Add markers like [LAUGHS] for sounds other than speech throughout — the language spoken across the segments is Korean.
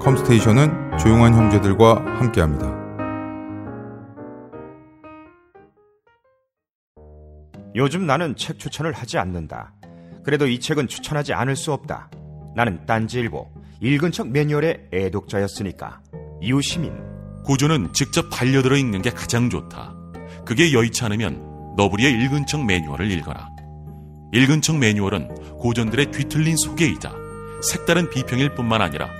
컴스테이션은 조용한 형제들과 함께합니다. 요즘 나는 책 추천을 하지 않는다. 그래도 이 책은 추천하지 않을 수 없다. 나는 딴지일보 읽은 척 매뉴얼의 애독자였으니까. 이웃시민 고전은 직접 반려들어 읽는 게 가장 좋다. 그게 여의치 않으면 너부리의 읽은 척 매뉴얼을 읽어라. 읽은 척 매뉴얼은 고전들의 뒤틀린 소개이자 색다른 비평일 뿐만 아니라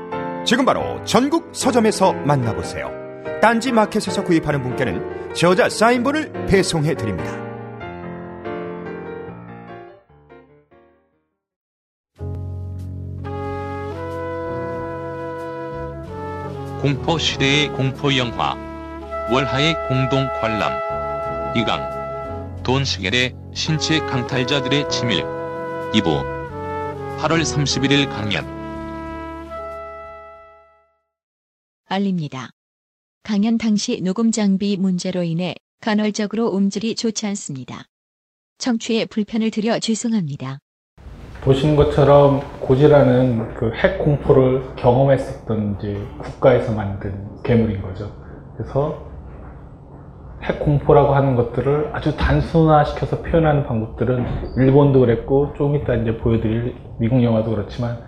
지금 바로 전국 서점에서 만나보세요. 딴지 마켓에서 구입하는 분께는 저자 사인본을 배송해 드립니다. 공포 시대의 공포 영화 월하의 공동 관람 2강 돈시겔의 신체 강탈자들의 치밀 2부 8월 31일 강연 알립니다. 강연 당시 녹음 장비 문제로 인해 간헐적으로 음질이 좋지 않습니다. 청취에 불편을 드려 죄송합니다. 보시는 것처럼 고지라는 그 핵 공포를 경험했었던 이제 국가에서 만든 괴물인 거죠. 그래서 핵 공포라고 하는 것들을 아주 단순화시켜서 표현하는 방법들은 일본도 그랬고 조금 이따 이제 보여드릴 미국 영화도 그렇지만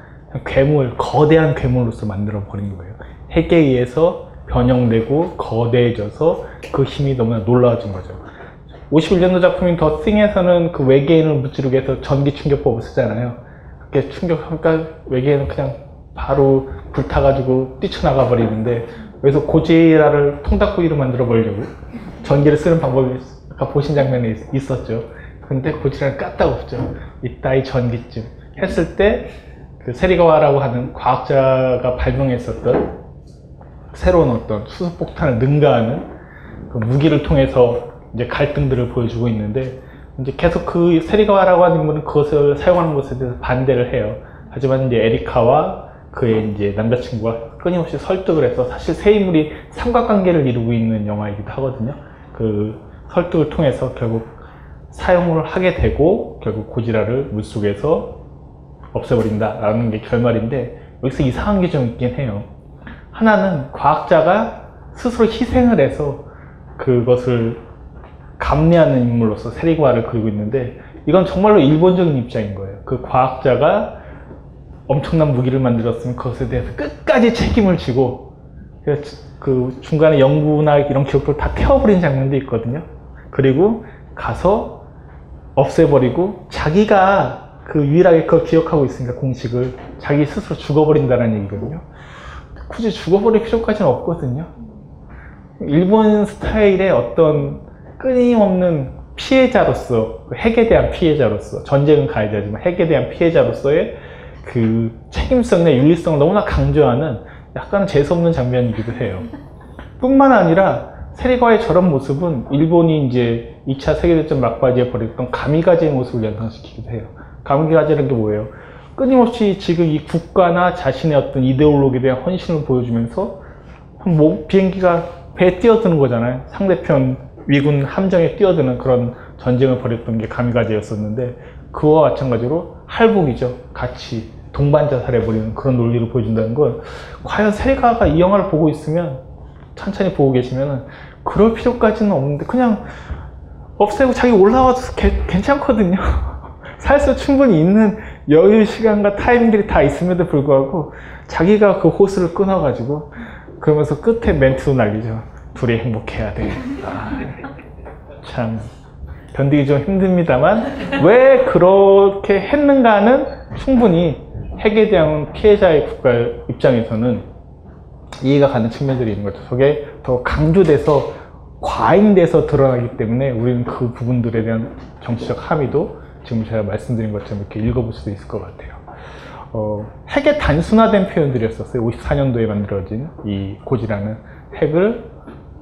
괴물, 거대한 괴물로서 만들어 버린 거예요. 핵에 의해서 변형되고 거대해져서 그 힘이 너무나 놀라워진 거죠. 51년도 작품인 더 싱에서는 그 외계인을 무찌르기 위해서 전기 충격법을 쓰잖아요. 그렇게 충격하니까 외계인은 그냥 바로 불타가지고 뛰쳐나가 버리는데 여기서 고지라를 통닭구이로 만들어 보려고 전기를 쓰는 방법이 아까 보신 장면에 있었죠. 근데 고지라를 까딱 없죠. 이따이 전기쯤 했을 때 그 세리가와라고 하는 과학자가 발명했었던 새로운 어떤 수소폭탄을 능가하는 그 무기를 통해서 이제 갈등들을 보여주고 있는데 이제 계속 그 세리가와라고 하는 분은 그것을 사용하는 것에 대해서 반대를 해요. 하지만 이제 에리카와 그의 이제 남자친구가 끊임없이 설득을 해서 사실 세 인물이 삼각관계를 이루고 있는 영화이기도 하거든요. 그 설득을 통해서 결국 사용을 하게 되고 결국 고지라를 물속에서 없애버린다라는 게 결말인데 여기서 이상한 게 좀 있긴 해요. 하나는 과학자가 스스로 희생을 해서 그것을 감내하는 인물로서 세리과를 그리고 있는데 이건 정말로 일본적인 입장인 거예요. 그 과학자가 엄청난 무기를 만들었으면 그것에 대해서 끝까지 책임을 지고 그 중간에 연구나 이런 기록들을 다 태워버린 장면도 있거든요. 그리고 가서 없애버리고 자기가 그 유일하게 그걸 기억하고 있으니까 공식을 자기 스스로 죽어버린다는 얘기거든요. 굳이 죽어버릴 필요까지는 없거든요. 일본 스타일의 어떤 끊임없는 피해자로서 그 핵에 대한 피해자로서 전쟁은 가해자지만 핵에 대한 피해자로서의 그 책임성이나 윤리성을 너무나 강조하는 약간 재수없는 장면이기도 해요. 뿐만 아니라 세리가의 저런 모습은 일본이 이제 2차 세계대전 막바지에 벌였던 가미가제의 모습을 연상시키기도 해요. 가미가제라는 게 뭐예요? 끊임없이 지금 이 국가나 자신의 어떤 이데올로기에 대한 헌신을 보여주면서 뭐 비행기가 배에 뛰어드는 거잖아요. 상대편 위군 함정에 뛰어드는 그런 전쟁을 벌였던 게 가미가제였었는데 그와 마찬가지로 할복이죠. 같이 동반 자살해버리는 그런 논리를 보여준다는 건 과연 세가가 이 영화를 보고 있으면 천천히 보고 계시면 그럴 필요까지는 없는데 그냥 없애고 자기 올라와도 개- 괜찮거든요. [LAUGHS] 살수 충분히 있는 여유 시간과 타이밍들이 다 있음에도 불구하고 자기가 그 호스를 끊어가지고 그러면서 끝에 멘트도 날리죠. 둘이 행복해야 돼. 아, 참 견디기 좀 힘듭니다만 왜 그렇게 했는가는 충분히 핵에 대한 피해자의 국가 입장에서는 이해가 가는 측면들이 있는 거죠. 저게 더 강조돼서 과잉돼서 드러나기 때문에 우리는 그 부분들에 대한 정치적 함의도 지금 제가 말씀드린 것처럼 이렇게 읽어볼 수도 있을 것 같아요. 어, 핵의 단순화된 표현들이었었어요. 54년도에 만들어진 이 고지라는 핵을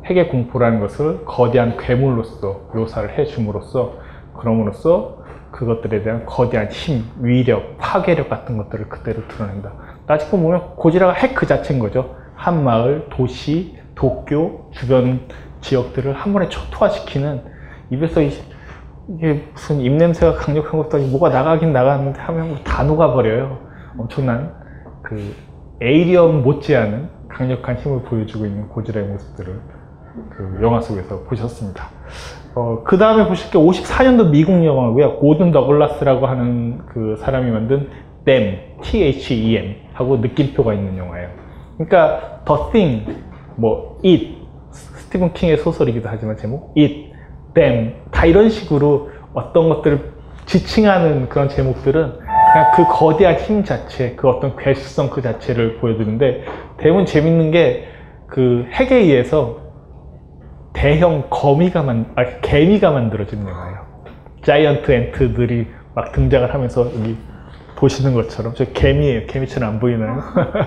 핵의 공포라는 것을 거대한 괴물로서 묘사를 해줌으로써 그럼으로써 그것들에 대한 거대한 힘, 위력, 파괴력 같은 것들을 그대로 드러낸다. 따지고 보면 고지라가 핵 그 자체인 거죠. 한 마을, 도시, 도쿄, 주변 지역들을 한 번에 초토화시키는 입에서 이- 이게 무슨 입냄새가 강력한 것도 아니고 뭐가 나가긴 나가는데 하면 다 녹아버려요. 엄청난 그 에이리언 못지않은 강력한 힘을 보여주고 있는 고지라의 모습들을 그 영화 속에서 보셨습니다. 어, 그 다음에 보실 게 54년도 미국 영화고요. 고든 더글라스라고 하는 그 사람이 만든 Them, T-H-E-M 하고 느낌표가 있는 영화예요. 그러니까 The Thing, 뭐 It, 스티븐 킹의 소설이기도 하지만 제목 It, Them 다 이런 식으로 어떤 것들을 지칭하는 그런 제목들은 그냥 그 거대한 힘 자체, 그 어떤 괴수성 그 자체를 보여주는데 대부분 재밌는 게 그 핵에 의해서 대형 거미가 만, 아, 개미가 만들어지는 영화예요. 자이언트 엔트들이 막 등장을 하면서 여기 보시는 것처럼 저 개미예요. 개미처럼 안 보이나요?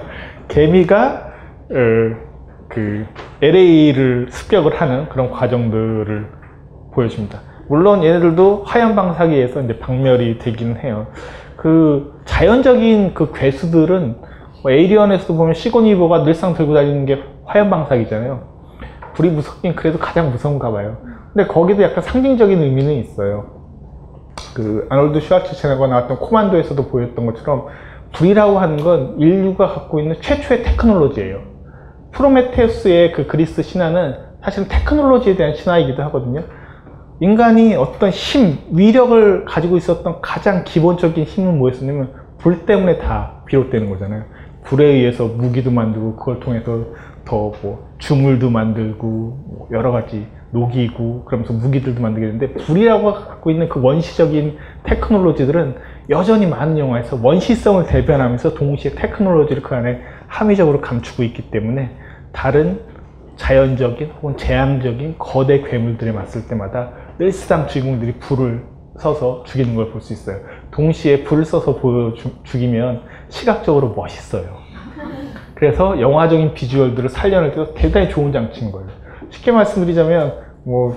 [LAUGHS] 개미가 어, 그 LA를 습격을 하는 그런 과정들을 보여줍니다. 물론 얘네들도 하얀 방사기에서 이제 박멸이 되기는 해요. 그 자연적인 그 괴수들은 뭐 에이리언에서도 보면 시고니버가 늘상 들고 다니는 게 화염 방사기잖아요. 불이 무섭긴 그래도 가장 무서운가 봐요. 근데 거기도 약간 상징적인 의미는 있어요. 그 아놀드 슈와츠체네거가 나왔던 코만도에서도 보였던 것처럼 불이라고 하는 건 인류가 갖고 있는 최초의 테크놀로지예요. 프로메테우스의 그 그리스 신화는 사실은 테크놀로지에 대한 신화이기도 하거든요. 인간이 어떤 힘, 위력을 가지고 있었던 가장 기본적인 힘은 뭐였었냐면 불 때문에 다 비롯되는 거잖아요. 불에 의해서 무기도 만들고 그걸 통해서 더 뭐 주물도 만들고 뭐 여러 가지 녹이고 그러면서 무기들도 만들게 되는데 불이라고 갖고 있는 그 원시적인 테크놀로지들은 여전히 많은 영화에서 원시성을 대변하면서 동시에 테크놀로지를 그 안에 함의적으로 감추고 있기 때문에 다른 자연적인 혹은 재앙적인 거대 괴물들에 맞설 때마다 늘상 주인공들이 불을 써서 죽이는 걸 볼 수 있어요. 동시에 불을 써서 보여 주- 죽이면 시각적으로 멋있어요. 그래서 영화적인 비주얼들을 살려낼 때도 대단히 좋은 장치인 거예요. 쉽게 말씀드리자면 뭐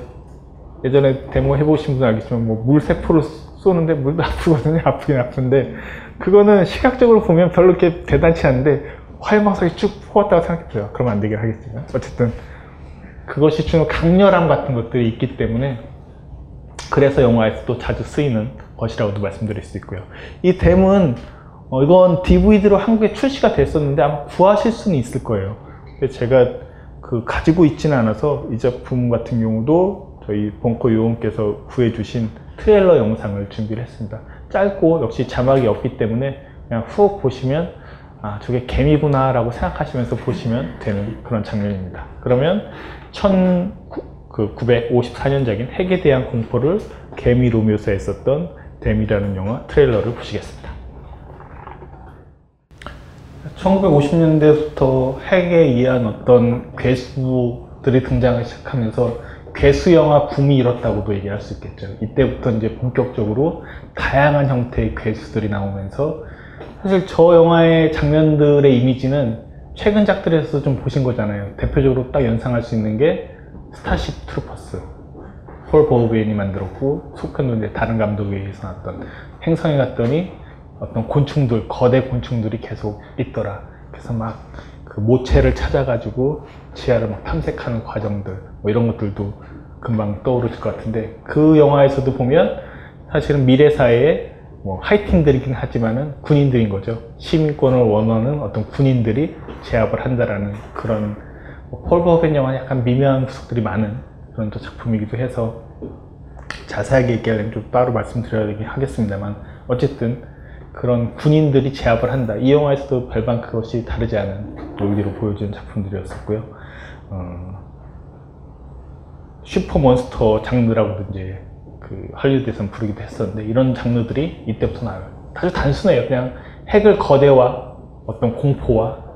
예전에 데모 해보신 분 알겠지만 뭐 물 세포를 쏘는데 물도 [LAUGHS] 아프거든요. 아프긴 아픈데 그거는 시각적으로 보면 별로 이렇게 대단치 않은데 화염방사기 쭉 퍼왔다고 생각해보세요. 그러면 안 되긴 하겠지만 어쨌든 그것이 주는 강렬함 같은 것들이 있기 때문에 그래서 영화에서도 자주 쓰이는 것이라고도 말씀드릴 수 있고요. 이 댐은 어, 이건 DVD로 한국에 출시가 됐었는데 아마 구하실 수는 있을 거예요. 근데 제가 그 가지고 있지는 않아서 이 작품 같은 경우도 저희 벙커 요원께서 구해주신 트레일러 영상을 준비를 했습니다. 짧고 역시 자막이 없기 때문에 그냥 훅 보시면 아 저게 개미구나 라고 생각하시면서 보시면 되는 그런 장면입니다. 그러면 1954년작인 핵에 대한 공포를 개미로 묘사했었던 댐이라는 영화 트레일러를 보시겠습니다. 1950년대부터 핵에 의한 어떤 괴수들이 등장하기 시작하면서 괴수 영화 붐이 일었다고도 얘기할 수 있겠죠. 이때부터 이제 본격적으로 다양한 형태의 괴수들이 나오면서 사실 저 영화의 장면들의 이미지는 최근 작들에서 좀 보신 거잖아요. 대표적으로 딱 연상할 수 있는 게 스타쉽 트루퍼스. 폴 버호벤이 만들었고 속편도 이제 다른 감독에 의해서 나왔던 행성에 갔더니 어떤 곤충들 거대 곤충들이 계속 있더라. 그래서 막 그 모체를 찾아가지고 지하를 막 탐색하는 과정들 뭐 이런 것들도 금방 떠오르실 것 같은데 그 영화에서도 보면 사실은 미래 사회에 뭐 하이틴들이긴 하지만은 군인들인 거죠. 시민권을 원하는 어떤 군인들이 제압을 한다라는 그런 뭐 폴 버벤 영화 약간 미묘한 구석들이 많은 그런 또 작품이기도 해서 자세하게 얘기하려면 좀 따로 말씀드려야 되긴 하겠습니다만 어쨌든 그런 군인들이 제압을 한다. 이 영화에서도 별반 그것이 다르지 않은 의미로 보여지는 작품들이었었고요. 어, 슈퍼몬스터 장르라고도 이제 그 할리우드에서는 부르기도 했었는데 이런 장르들이 이때부터 나와요. 아주 단순해요. 그냥 핵을 거대와 어떤 공포와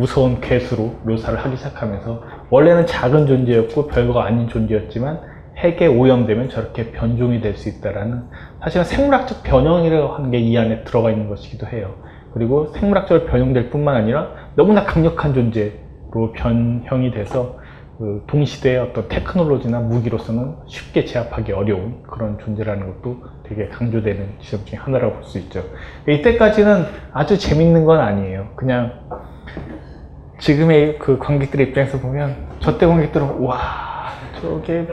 무서운 괴수로 묘사를 하기 시작하면서 원래는 작은 존재였고 별거가 아닌 존재였지만 핵에 오염되면 저렇게 변종이 될 수 있다라는 사실은 생물학적 변형이라고 하는 게 이 안에 들어가 있는 것이기도 해요. 그리고 생물학적으로 변형될 뿐만 아니라 너무나 강력한 존재로 변형이 돼서 그 동시대의 어떤 테크놀로지나 무기로서는 쉽게 제압하기 어려운 그런 존재라는 것도 되게 강조되는 지점 중에 하나라고 볼 수 있죠. 이때까지는 아주 재밌는 건 아니에요. 그냥 지금의 그 관객들의 입장에서 보면 저때 관객들은 와 저게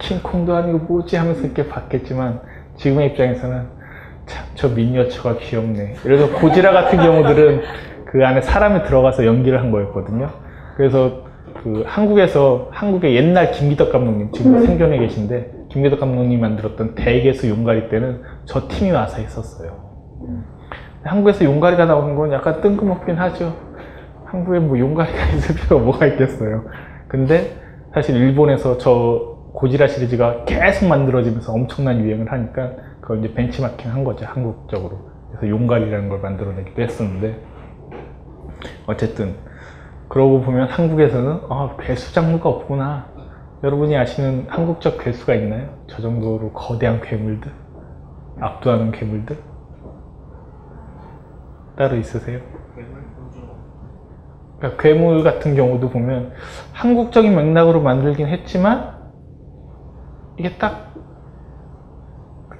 킹콩도 아니고 뭐지 하면서 이렇게 봤겠지만 지금의 입장에서는 참 저 미니어처가 귀엽네. 그래서 고지라 같은 경우들은 그 안에 사람이 들어가서 연기를 한 거였거든요. 그래서 그 한국에서 한국의 옛날 김기덕 감독님 지금 생존해 계신데 김기덕 감독님 만들었던 대개수 용가리 때는 저 팀이 와서 했었어요. 한국에서 용가리가 나오는 건 약간 뜬금없긴 하죠. 한국에 뭐 용가리가 [LAUGHS] 있을 필요가 뭐가 있겠어요. 근데 사실 일본에서 저 고지라 시리즈가 계속 만들어지면서 엄청난 유행을 하니까 그걸 이제 벤치마킹 한 거죠 한국적으로 그래서 용갈이라는 걸 만들어내기도 했었는데 어쨌든 그러고 보면 한국에서는 아 괴수 장르가 없구나 여러분이 아시는 한국적 괴수가 있나요? 저 정도로 거대한 괴물들 압도하는 괴물들 따로 있으세요? 그러니까 괴물 같은 경우도 보면 한국적인 맥락으로 만들긴 했지만 이게 딱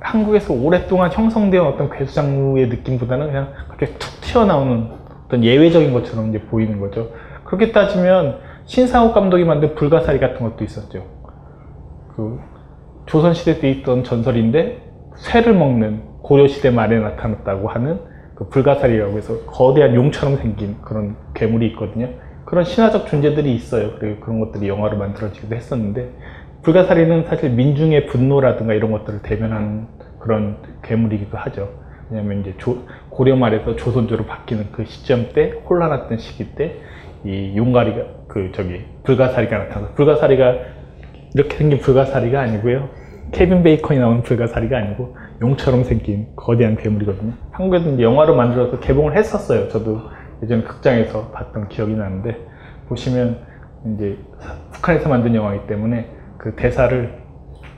한국에서 오랫동안 형성되어 어떤 괴수 장르의 느낌보다는 그냥 그렇게 툭 튀어나오는 어떤 예외적인 것처럼 이제 보이는 거죠. 그렇게 따지면 신상욱 감독이 만든 불가사리 같은 것도 있었죠. 그 조선시대 때 있던 전설인데 쇠를 먹는 고려시대 말에 나타났다고 하는 그 불가사리라고 해서 거대한 용처럼 생긴 그런 괴물이 있거든요. 그런 신화적 존재들이 있어요. 그리고 그런 것들이 영화로 만들어지기도 했었는데 불가사리는 사실 민중의 분노라든가 이런 것들을 대변하는 그런 괴물이기도 하죠. 왜냐하면 이제 조, 고려 말에서 조선조로 바뀌는 그 시점 때 혼란했던 시기 때 이 용가리가 그 저기 불가사리가 나타나서 불가사리가 이렇게 생긴 불가사리가 아니고요. 케빈 베이컨이 나오는 불가사리가 아니고 용처럼 생긴 거대한 괴물이거든요. 한국에도 이제 영화로 만들어서 개봉을 했었어요. 저도 예전에 극장에서 봤던 기억이 나는데 보시면 이제 북한에서 만든 영화이기 때문에 그 대사를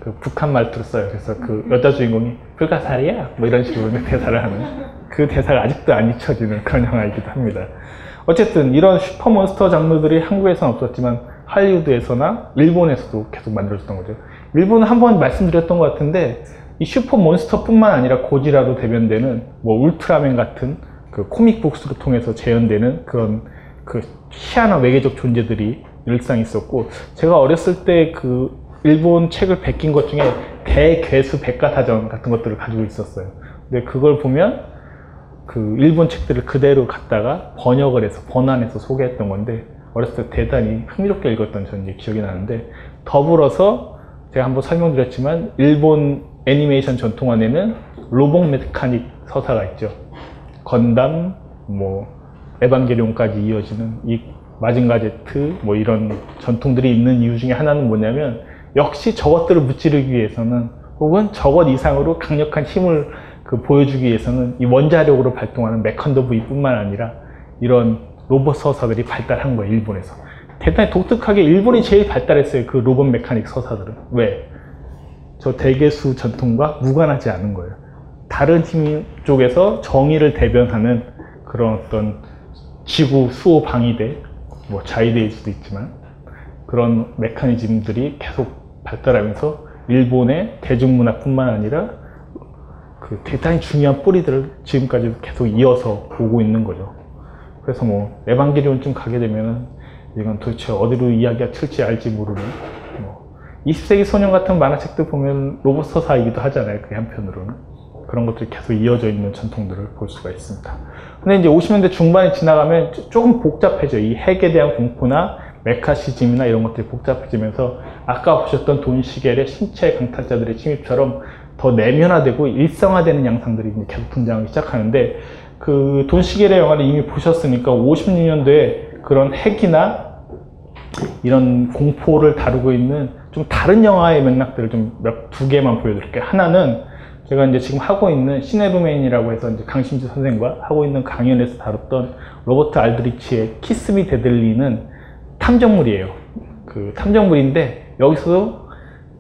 그 북한 말투로 써요. 그래서 그 여자 주인공이 불가사리야 뭐 이런 식으로 대사를 하는 그 대사가 아직도 안 잊혀지는 그런 영화이기도 합니다. 어쨌든 이런 슈퍼몬스터 장르들이 한국에서는 없었지만 할리우드에서나 일본에서도 계속 만들어졌던 거죠. 일본은 한 번 말씀드렸던 것 같은데 이 슈퍼 몬스터뿐만 아니라 고지라로 대변되는 뭐 울트라맨 같은 그 comic books를 통해서 재현되는 그런 그 희한한 외계적 존재들이 일상 있었고 제가 어렸을 때 그 일본 책을 베낀 것 중에 대괴수 백과사전 같은 것들을 가지고 있었어요. 근데 그걸 보면 그 일본 책들을 그대로 갖다가 번역을 해서 번안해서 소개했던 건데 어렸을 때 대단히 흥미롭게 읽었던 전 기억이 나는데 더불어서 제가 한번 설명드렸지만 일본 애니메이션 전통안에는 로봇 메카닉 서사가 있죠. 건담, 뭐 에반게리온까지 이어지는 이 마징가 제트 뭐 이런 전통들이 있는 이유 중에 하나는 뭐냐면 역시 저것들을 무찌르기 위해서는 혹은 저것 이상으로 강력한 힘을 그 보여주기 위해서는 이 원자력으로 발동하는 메컨더 V뿐만 아니라 이런 로봇 서사들이 발달한 거예요 일본에서 대단히 독특하게 일본이 제일 발달했어요. 그 로봇 메카닉 서사들은. 왜? 저 대개수 전통과 무관하지 않은 거예요. 다른 팀 쪽에서 정의를 대변하는 그런 어떤 지구 수호 방위대, 뭐 자위대일 수도 있지만 그런 메커니즘들이 계속 발달하면서 일본의 대중문화뿐만 아니라 그 대단히 중요한 뿌리들을 지금까지 계속 이어서 오고 있는 거죠. 그래서 뭐 에반게리온쯤 가게 되면은 이건 도대체 어디로 이야기가 튈지 알지 모르는 뭐 20세기 소년 같은 만화책들 보면 로봇 서사이기도 하잖아요. 그 한편으로는 그런 것들이 계속 이어져 있는 전통들을 볼 수가 있습니다. 근데 이제 50년대 중반에 지나가면 조금 복잡해져. 이 핵에 대한 공포나 메카시즘이나 이런 것들이 복잡해지면서 아까 보셨던 돈 시겔의 신체 강탈자들의 침입처럼 더 내면화되고 일상화되는 양상들이 이제 계속 등장하기 시작하는데 그 돈 시겔의 영화를 이미 보셨으니까 56년도에 그런 핵이나 이런 공포를 다루고 있는 좀 다른 영화의 맥락들을 좀 몇 두 개만 보여드릴게요. 하나는 제가 이제 지금 하고 있는 시네루메인이라고 해서 이제 강심지 선생과 하고 있는 강연에서 다뤘던 로버트 알드리치의 키스미 데들리는 탐정물이에요. 그 탐정물인데 여기서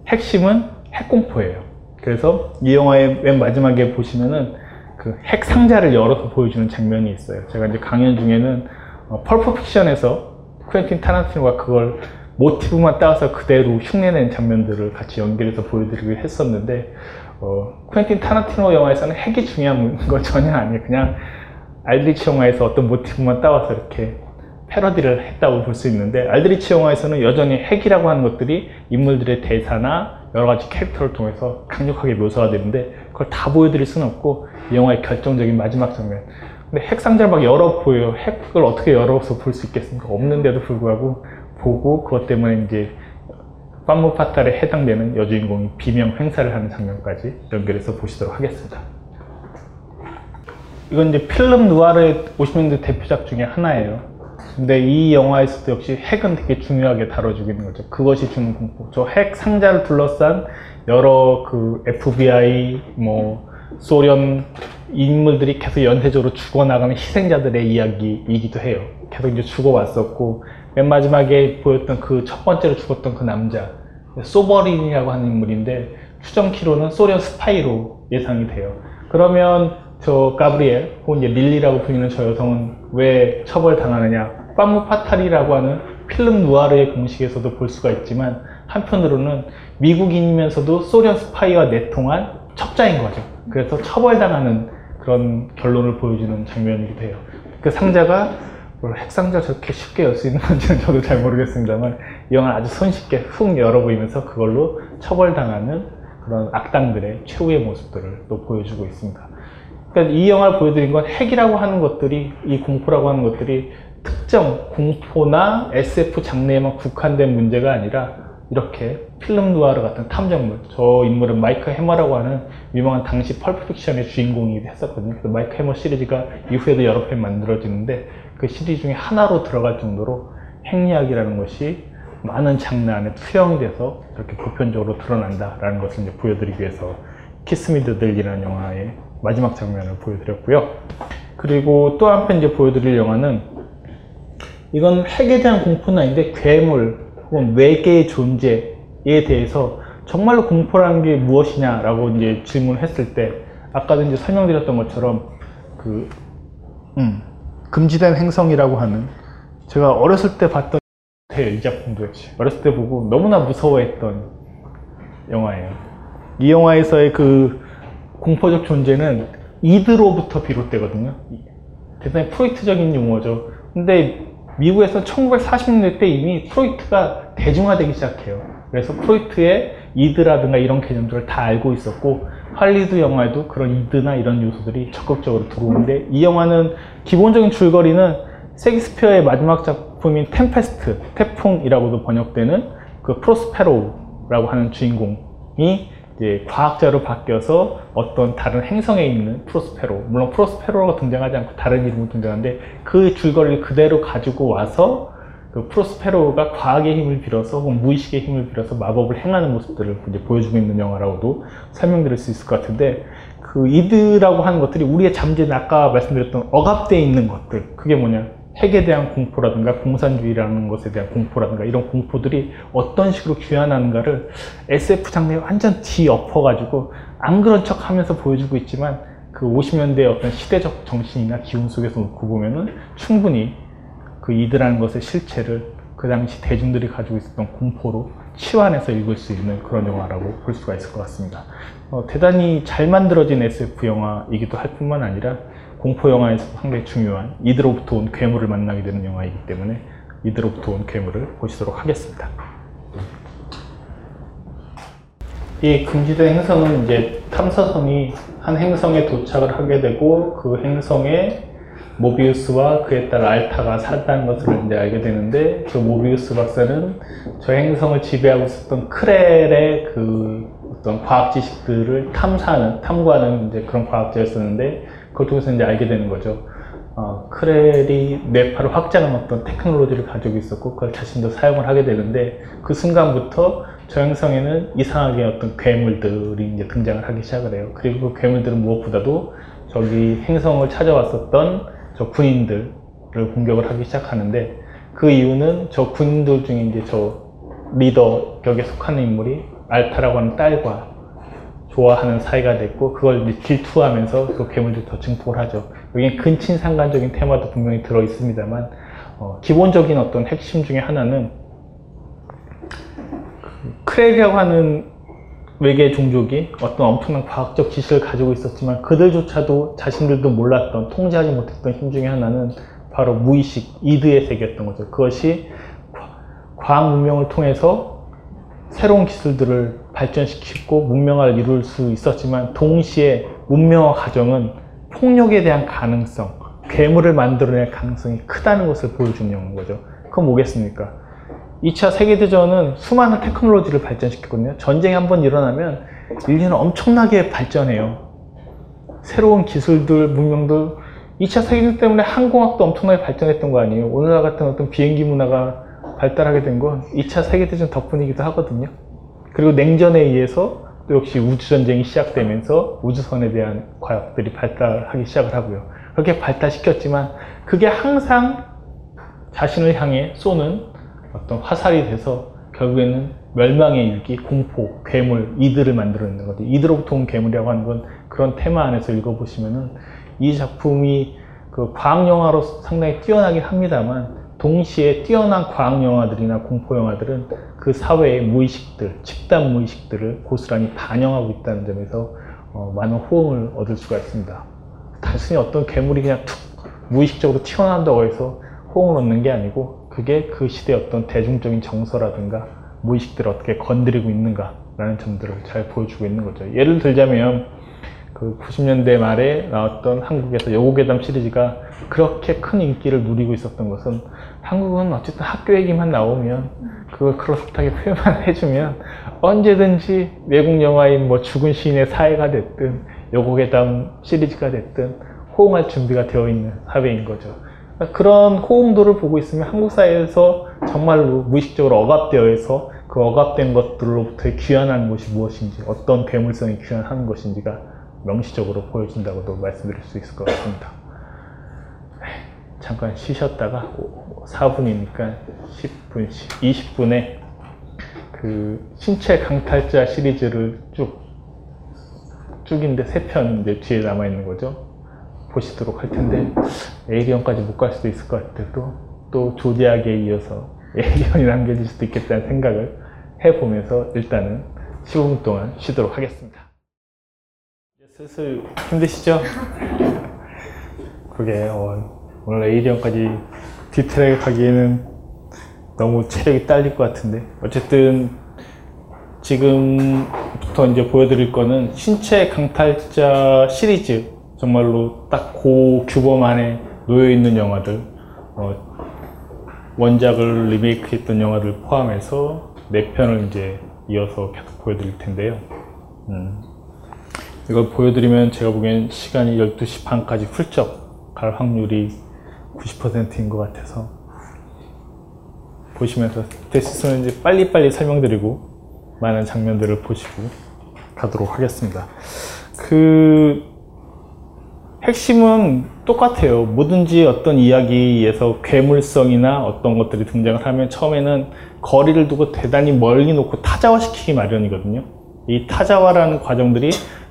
핵심은 핵공포예요. 그래서 이 영화의 맨 마지막에 보시면은 그 핵 상자를 열어서 보여주는 장면이 있어요. 제가 이제 강연 중에는 어, 펄프 픽션에서 쿠엔틴 타란티노가 그걸 모티브만 따와서 그대로 흉내낸 장면들을 같이 연결해서 보여드리기로 했었는데 어, 쿠엔틴 타란티노 영화에서는 핵이 중요한 건 전혀 아니에요. 그냥 알드리치 영화에서 어떤 모티브만 따와서 이렇게 패러디를 했다고 볼 수 있는데 알드리치 영화에서는 여전히 핵이라고 하는 것들이 인물들의 대사나 여러 가지 캐릭터를 통해서 강력하게 묘사가 되는데 그걸 다 보여드릴 수는 없고 이 영화의 결정적인 마지막 장면. 근데 핵 상자를 막 열어 보여요 핵을 어떻게 열어서 볼 수 있겠습니까? 없는데도 불구하고 보고 그것 때문에 이제 팜무 파탈에 해당되는 여주인공이 비명 행사를 하는 장면까지 연결해서 보시도록 하겠습니다 이건 이제 필름 누아르의 50년대 대표작 중에 하나예요 근데 이 영화에서도 역시 핵은 되게 중요하게 다뤄주고 있는 거죠. 그것이 주는 공포. 저 핵 상자를 둘러싼 여러 그 FBI, 뭐 소련 인물들이 계속 연쇄적으로 죽어나가는 희생자들의 이야기이기도 해요. 계속 이제 죽어왔었고 맨 마지막에 보였던 그 첫 번째로 죽었던 그 남자 소버린이라고 하는 인물인데 추정키로는 소련 스파이로 예상이 돼요. 그러면 저 가브리엘 혹은 이제 릴리라고 불리는 저 여성은 왜 처벌당하느냐? 팜므 파탈이라고 하는 필름 누아르의 공식에서도 볼 수가 있지만 한편으로는 미국인이면서도 소련 스파이와 내통한 첩자인 거죠. 그래서 처벌당하는 그런 결론을 보여주는 장면이기도 해요. 그 상자가 핵상자 저렇게 쉽게 열 수 있는 건지는 저도 잘 모르겠습니다만 이 영화는 아주 손쉽게 훅 열어 보이면서 그걸로 처벌당하는 그런 악당들의 최후의 모습들을 또 보여주고 있습니다. 그러니까 이 영화를 보여드린 건 핵이라고 하는 것들이 이 공포라고 하는 것들이 특정 공포나 SF 장르에만 국한된 문제가 아니라 이렇게 필름 누아르 같은 탐정물. 저 인물은 마이크 해머라고 하는 유명한 당시 펄프픽션의 주인공이기도 했었거든요. 그래서 마이크 해머 시리즈가 이후에도 여러 편 만들어지는데 그 시리즈 중에 하나로 들어갈 정도로 핵리학이라는 것이 많은 장르 안에 투영이 돼서 이렇게 보편적으로 드러난다라는 것을 이제 보여드리기 위해서 키스미드들이라는 영화의 마지막 장면을 보여드렸고요. 그리고 또 한편 이제 보여드릴 영화는 이건 핵에 대한 공포는 아닌데 괴물 혹은 외계의 존재 에 대해서 정말로 공포라는 게 무엇이냐라고 이제 질문을 했을 때 아까도 이제 설명드렸던 것처럼 그 음, 금지된 행성이라고 하는 제가 어렸을 때 봤던 이 작품도 역시 어렸을 때 보고 너무나 무서워했던 영화예요. 이 영화에서의 그 공포적 존재는 이드로부터 비롯되거든요. 대단히 프로이트적인 용어죠. 근데 미국에서 1940년대 때 이미 프로이트가 대중화되기 시작해요. 그래서 프로이트의 이드라든가 이런 개념들을 다 알고 있었고 할리우드 영화에도 그런 이드나 이런 요소들이 적극적으로 들어오는데 이 영화는 기본적인 줄거리는 셰익스피어의 마지막 작품인 템페스트, 태풍이라고도 번역되는 그 프로스페로라고 하는 주인공이 과학자로 바뀌어서 어떤 다른 행성에 있는 프로스페로 물론 프로스페로가 등장하지 않고 다른 이름으로 등장하는데 그 줄거리를 그대로 가지고 와서 그 프로스페로가 과학의 힘을 빌어서 혹은 무의식의 힘을 빌어서 마법을 행하는 모습들을 이제 보여주고 있는 영화라고도 설명드릴 수 있을 것 같은데 그 이드라고 하는 것들이 우리의 잠재는 아까 말씀드렸던 억압되어 있는 것들 그게 뭐냐? 핵에 대한 공포라든가 공산주의라는 것에 대한 공포라든가 이런 공포들이 어떤 식으로 귀환하는가를 SF 장르에 완전 뒤엎어가지고 안 그런 척 하면서 보여주고 있지만 그 50년대의 어떤 시대적 정신이나 기운 속에서 놓고 보면은 충분히 그 이드라는 것의 실체를 그 당시 대중들이 가지고 있었던 공포로 치환해서 읽을 수 있는 그런 영화라고 볼 수가 있을 것 같습니다. 어, 대단히 잘 만들어진 SF 영화이기도 할 뿐만 아니라 공포 영화에서 상당히 중요한 이드로부터 온 괴물을 만나게 되는 영화이기 때문에 이드로부터 온 괴물을 보시도록 하겠습니다. 이 금지된 행성은 이제 탐사선이 한 행성에 도착을 하게 되고 그 행성에 모비우스와 그에 따라 알타가 살았다는 것을 이제 알게 되는데 그 모비우스 박사는 저 행성을 지배하고 있었던 크렐의 그 어떤 과학 지식들을 탐사하는 탐구하는 이제 그런 과학자였었는데 그걸 통해서 이제 알게 되는 거죠. 어, 크렐이 뇌파를 확장한 어떤 테크놀로지를 가지고 있었고 그걸 자신도 사용을 하게 되는데 그 순간부터 저 행성에는 이상하게 어떤 괴물들이 이제 등장을 하기 시작을 해요. 그리고 그 괴물들은 무엇보다도 저기 행성을 찾아왔었던 저 군인들을 공격을 하기 시작하는데 그 이유는 저 군인들 중에 이제 저 리더 격에 속하는 인물이 알타라고 하는 딸과 좋아하는 사이가 됐고 그걸 질투하면서 그 괴물들이 더 증폭을 하죠. 여기 근친상간적인 테마도 분명히 들어 있습니다만 어, 기본적인 어떤 핵심 중에 하나는 크레이라고 하는 외계 종족이 어떤 엄청난 과학적 지식을 가지고 있었지만 그들조차도 자신들도 몰랐던 통제하지 못했던 힘 중에 하나는 바로 무의식 이드의 세계였던 거죠. 그것이 과학 문명을 통해서 새로운 기술들을 발전시키고 문명화를 이룰 수 있었지만 동시에 문명화 과정은 폭력에 대한 가능성, 괴물을 만들어낼 가능성이 크다는 것을 보여주는 거죠. 그건 뭐겠습니까? 2차 세계대전은 수많은 테크놀로지를 발전시켰거든요. 전쟁이 한 번 일어나면 인류는 엄청나게 발전해요. 새로운 기술들, 문명들, 2차 세계대전 때문에 항공학도 엄청나게 발전했던 거 아니에요. 오늘날 같은 어떤 비행기 문화가 발달하게 된 건 2차 세계대전 덕분이기도 하거든요. 그리고 냉전에 의해서 또 역시 우주전쟁이 시작되면서 우주선에 대한 과학들이 발달하기 시작을 하고요. 그렇게 발달시켰지만 그게 항상 자신을 향해 쏘는 어떤 화살이 돼서 결국에는 멸망의 일기, 공포, 괴물, 이들을 만들어내는 거죠. 이들로부터 온 괴물이라고 하는 건 그런 테마 안에서 읽어보시면은 이 작품이 그 과학 영화로 상당히 뛰어나긴 합니다만 동시에 뛰어난 과학 영화들이나 공포 영화들은 그 사회의 무의식들, 집단 무의식들을 고스란히 반영하고 있다는 점에서 어, 많은 호응을 얻을 수가 있습니다. 단순히 어떤 괴물이 그냥 툭 무의식적으로 튀어나온다고 해서 호응을 얻는 게 아니고 그게 그 시대의 어떤 대중적인 정서라든가 무의식들을 어떻게 건드리고 있는가라는 점들을 잘 보여주고 있는 거죠. 예를 들자면 그 90년대 말에 나왔던 한국에서 여고괴담 시리즈가 그렇게 큰 인기를 누리고 있었던 것은 한국은 어쨌든 학교 얘기만 나오면 그걸 그렇다게 표현만 [LAUGHS] 해주면 언제든지 외국 영화인 뭐 죽은 시인의 사회가 됐든 여고괴담 시리즈가 됐든 호응할 준비가 되어 있는 사회인 거죠. 그런 호응도를 보고 있으면 한국 사회에서 정말로 무의식적으로 억압되어 있어 그 억압된 것들로부터 귀환하는 것이 무엇인지 어떤 괴물성이 귀환하는 것인지가 명시적으로 보여진다고도 말씀드릴 수 있을 것 같습니다. 잠깐 쉬셨다가 4분이니까 10분, 20분에 그 신체 강탈자 시리즈를 쭉 쭉인데 세 편 이제 뒤에 남아 있는 거죠. 보시도록 할 텐데 에이리언까지 못 갈 수도 있을 것 같아도 또 조디악에 이어서 에이리언이 남겨질 수도 있겠다는 생각을 해보면서 일단은 15분 동안 쉬도록 하겠습니다. 슬슬 힘드시죠? 그게 어, 오늘 에이리언까지 디테일하게 가기에는 너무 체력이 딸릴 것 같은데 어쨌든 지금부터 이제 보여드릴 거는 신체 강탈자 시리즈 정말로 딱고 규범 안에 놓여 있는 영화들 어, 원작을 리메이크했던 영화들 포함해서 네 편을 이제 이어서 계속 보여드릴 텐데요. 음. 이걸 보여드리면 제가 보기엔 시간이 12시 반까지 훌쩍 갈 확률이 90%인 것 같아서 보시면서 대시스는 이제 빨리빨리 설명드리고 많은 장면들을 보시고 가도록 하겠습니다. 그 핵심은 똑같아요. 뭐든지 어떤 이야기에서 괴물성이나 어떤 것들이 등장을 하면 처음에는 거리를 두고 대단히 멀리 놓고 타자화시키기 마련이거든요. 이 타자화라는 과정들이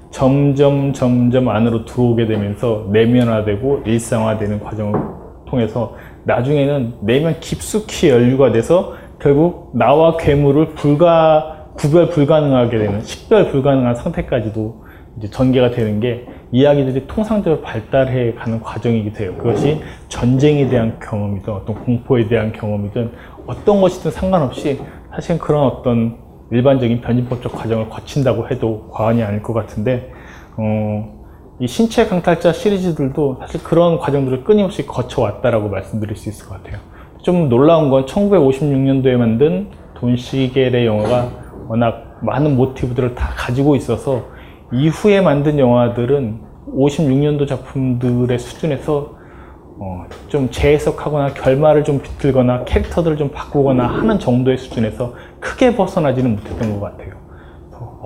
점점 점점 안으로 들어오게 되면서 내면화되고 일상화되는 과정을 통해서 나중에는 내면 깊숙이 연류가 돼서 결국 나와 괴물을 불가 구별 불가능하게 되는 식별 불가능한 상태까지도 이제 전개가 되는 게 이야기들이 통상적으로 발달해 가는 과정이기도 해요. 그것이 전쟁에 대한 경험이든 어떤 공포에 대한 경험이든 어떤 것이든 상관없이 사실 그런 어떤 일반적인 변이법적 과정을 거친다고 해도 과언이 아닐 것 같은데 어, 이 신체 강탈자 시리즈들도 사실 그런 과정들을 끊임없이 거쳐왔다라고 말씀드릴 수 있을 것 같아요. 좀 놀라운 건 1956년도에 만든 돈 시겔의 영화가 워낙 많은 모티브들을 다 가지고 있어서 이후에 만든 영화들은 56년도 작품들의 수준에서 어, 좀 재해석하거나 결말을 좀 비틀거나 캐릭터들을 좀 바꾸거나 하는 정도의 수준에서 크게 벗어나지는 못했던 것 같아요.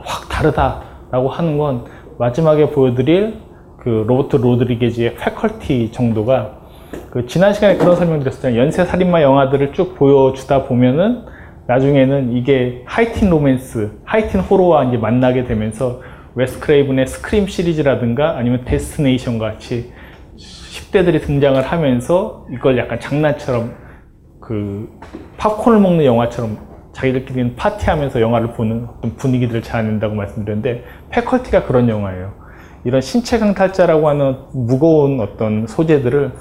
확 다르다라고 하는 건 마지막에 보여드릴 그 로버트 로드리게즈의 패컬티 정도가 그 지난 시간에 그런 설명 드렸었잖아요. 연쇄 살인마 영화들을 쭉 보여주다 보면은 나중에는 이게 하이틴 로맨스, 하이틴 호러와 이제 만나게 되면서 웨스 크레이븐의 스크림 시리즈라든가 아니면 데스티네이션 같이 10대들이 등장을 하면서 이걸 약간 장난처럼 그 팝콘을 먹는 영화처럼 자기들끼리는 파티하면서 영화를 보는 분위기들을 자아낸다고 말씀드렸는데 패컬티가 그런 영화예요. 이런 신체 강탈자라고 하는 무거운 어떤 소재들을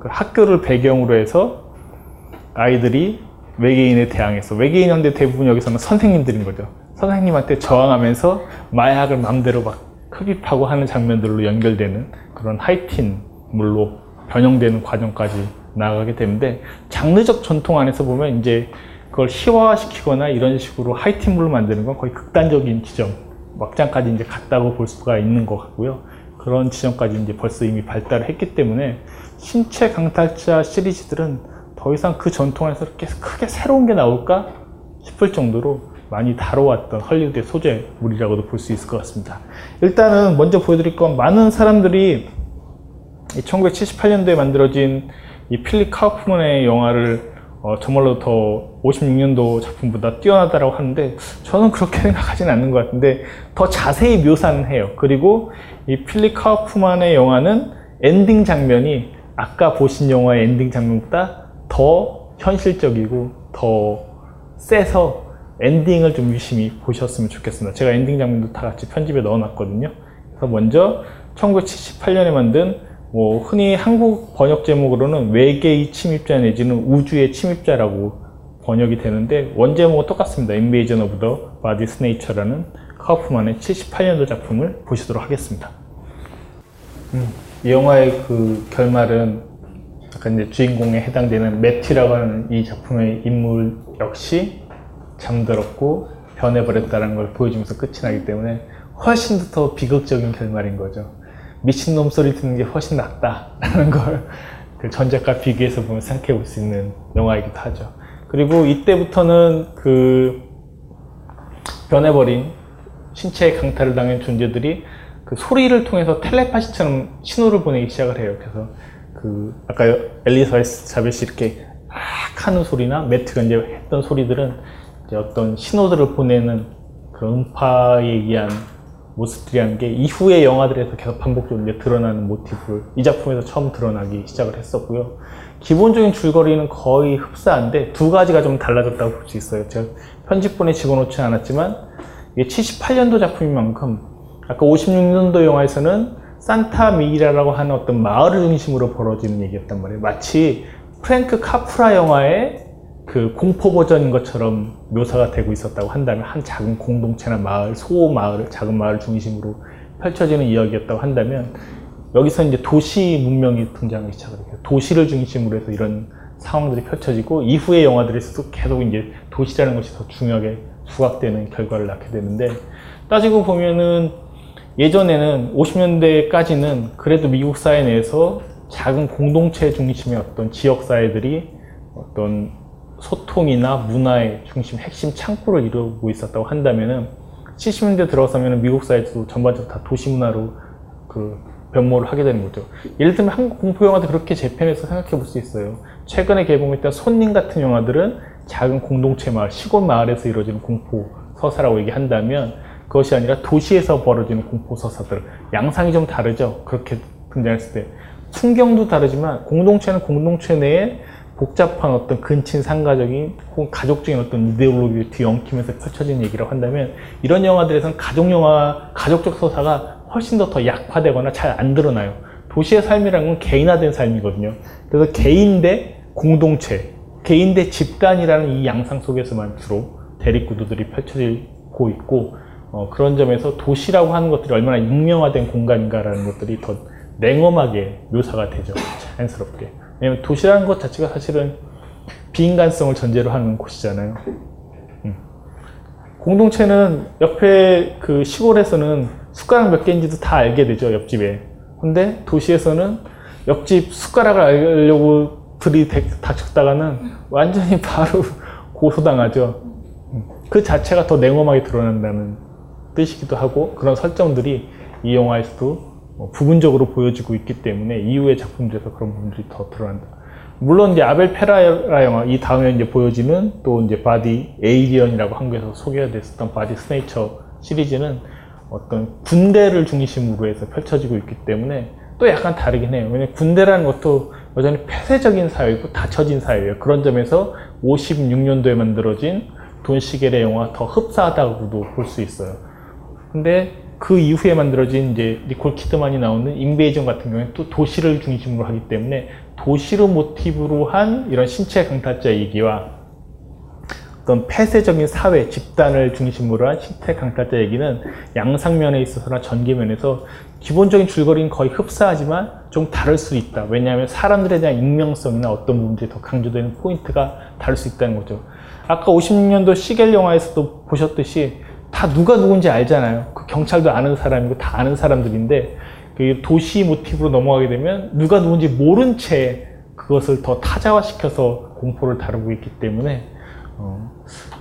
그 학교를 배경으로 해서 아이들이 외계인에 대항해서 외계인인데 대부분 여기서는 선생님들인 거죠. 선생님한테 저항하면서 마약을 마음대로 막 흡입하고 하는 장면들로 연결되는 그런 하이틴물로 변형되는 과정까지 나아가게 되는데 장르적 전통 안에서 보면 이제 그걸 희화화시키거나 이런 식으로 하이틴물로 만드는 건 거의 극단적인 지점 막장까지 이제 갔다고 볼 수가 있는 것 같고요. 그런 지점까지 이제 벌써 이미 발달을 했기 때문에 신체 강탈자 시리즈들은 더 이상 그 전통 안에서 이렇게 크게 새로운 게 나올까 싶을 정도로 많이 다뤄왔던 헐리우드의 소재물이라고도 볼 수 있을 것 같습니다. 일단은 먼저 보여드릴 건 많은 사람들이 1978년도에 만들어진 이 필립 카우프만의 영화를 어, 정말로 더 56년도 작품보다 뛰어나다라고 하는데 저는 그렇게 [LAUGHS] 생각하지는 않는 것 같은데 더 자세히 묘사는 해요. 그리고 이 필립 카우프만의 영화는 엔딩 장면이 아까 보신 영화의 엔딩 장면보다 더 현실적이고 더 세서 엔딩을 좀 유심히 보셨으면 좋겠습니다. 제가 엔딩 장면도 다 같이 편집에 넣어놨거든요. 그래서 먼저 1978년에 만든 뭐 흔히 한국 번역 제목으로는 외계의 침입자 내지는 우주의 침입자라고 번역이 되는데 원제목은 똑같습니다. Invasion of the Body's Nature라는 카우프만의 78년도 작품을 보시도록 하겠습니다. 음, 이 영화의 그 결말은 약간 이제 주인공에 해당되는 매티라고 하는 이 작품의 인물 역시 잠들었고 변해버렸다는 걸 보여주면서 끝이 나기 때문에 훨씬 더 비극적인 결말인 거죠. 미친놈 소리 듣는 게 훨씬 낫다라는 [LAUGHS] 걸 그 전작과 비교해서 보면 생각해 볼 수 있는 영화이기도 하죠. 그리고 이때부터는 그 변해버린 신체의 강탈을 당한 존재들이 그 소리를 통해서 텔레파시처럼 신호를 보내기 시작을 해요. 그래서 그 아까 엘리사베스 이렇게 악 하는 소리나 매트가 이제 했던 소리들은 어떤 신호들을 보내는 그런 음파에 의한 모습들이라는 게 이후의 영화들에서 계속 반복적으로 드러나는 모티브를 이 작품에서 처음 드러나기 시작을 했었고요. 기본적인 줄거리는 거의 흡사한데 두 가지가 좀 달라졌다고 볼 수 있어요. 제가 편집본에 집어넣지 않았지만 이게 78년도 작품인 만큼 아까 56년도 영화에서는 산타 미이라라고 하는 어떤 마을을 중심으로 벌어지는 얘기였단 말이에요. 마치 프랭크 카프라 영화의 그 공포 버전인 것처럼 묘사가 되고 있었다고 한다면 한 작은 공동체나 마을, 소 마을, 작은 마을 중심으로 펼쳐지는 이야기였다고 한다면 여기서 이제 도시 문명이 등장하기 시작을 해요. 도시를 중심으로 해서 이런 상황들이 펼쳐지고 이후의 영화들에서도 계속 이제 도시라는 것이 더 중요하게 부각되는 결과를 낳게 되는데 따지고 보면은 예전에는 50년대까지는 그래도 미국 사회 내에서 작은 공동체 중심의 어떤 지역 사회들이 어떤 소통이나 문화의 중심, 핵심 창구를 이루고 있었다고 한다면은 70년대 들어서면 미국 사회도 전반적으로 다 도시 문화로 그 변모를 하게 되는 거죠. 예를 들면 한국 공포 영화도 그렇게 재편해서 생각해 볼 수 있어요. 최근에 개봉했던 손님 같은 영화들은 작은 공동체 마을, 시골 마을에서 이루어지는 공포 서사라고 얘기한다면 그것이 아니라 도시에서 벌어지는 공포 서사들 양상이 좀 다르죠. 그렇게 등장했을 때 풍경도 다르지만 공동체는 공동체 내에 복잡한 어떤 근친 상가적인 혹은 가족적인 어떤 이데올로기를 뒤엉키면서 펼쳐진 얘기라고 한다면 이런 영화들에서는 가족 영화, 가족적 서사가 훨씬 더 더 약화되거나 잘 안 드러나요. 도시의 삶이라는 건 개인화된 삶이거든요. 그래서 개인 대 공동체, 개인 대 집단이라는 이 양상 속에서만 주로 대립구도들이 펼쳐지고 있고 어, 그런 점에서 도시라고 하는 것들이 얼마나 익명화된 공간인가라는 것들이 더 냉엄하게 묘사가 되죠. 자연스럽게. 왜냐면 도시라는 것 자체가 사실은 비인간성을 전제로 하는 곳이잖아요. 음. 공동체는 옆에 그 시골에서는 숟가락 몇 개인지도 다 알게 되죠, 옆집에. 근데 도시에서는 옆집 숟가락을 알려고 들이 닥쳤다가는 완전히 [LAUGHS] 바로 고소당하죠. 음. 그 자체가 더 냉엄하게 드러난다는 뜻이기도 하고 그런 설정들이 이 영화에서도 뭐 부분적으로 보여지고 있기 때문에 이후의 작품들에서 그런 부분들이 더 드러난다. 물론 이제 아벨 페라라 영화 이 다음에 이제 보여지는 또 이제 바디 에이리언이라고 한국에서 소개가 됐었던 바디 스네이처 시리즈는 어떤 군대를 중심으로 해서 펼쳐지고 있기 때문에 또 약간 다르긴 해요. 왜냐면 군대라는 것도 여전히 폐쇄적인 사회이고 닫혀진 사회예요. 그런 점에서 56년도에 만들어진 돈 시겔의 영화 더 흡사하다고도 볼 수 있어요. 근데 그 이후에 만들어진 이제 니콜 키드만이 나오는 인베이전 같은 경우에는 또 도시를 중심으로 하기 때문에 도시를 모티브로 한 이런 신체 강탈자 얘기와 어떤 폐쇄적인 사회, 집단을 중심으로 한 신체 강탈자 얘기는 양상면에 있어서나 전개면에서 기본적인 줄거리는 거의 흡사하지만 좀 다를 수 있다. 왜냐하면 사람들에 대한 익명성이나 어떤 부분들이 더 강조되는 포인트가 다를 수 있다는 거죠. 아까 56년도 시겔 영화에서도 보셨듯이 다 누가 누군지 알잖아요. 그 경찰도 아는 사람이고 다 아는 사람들인데 그 도시 모티브로 넘어가게 되면 누가 누군지 모른 채 그것을 더 타자화시켜서 공포를 다루고 있기 때문에 어,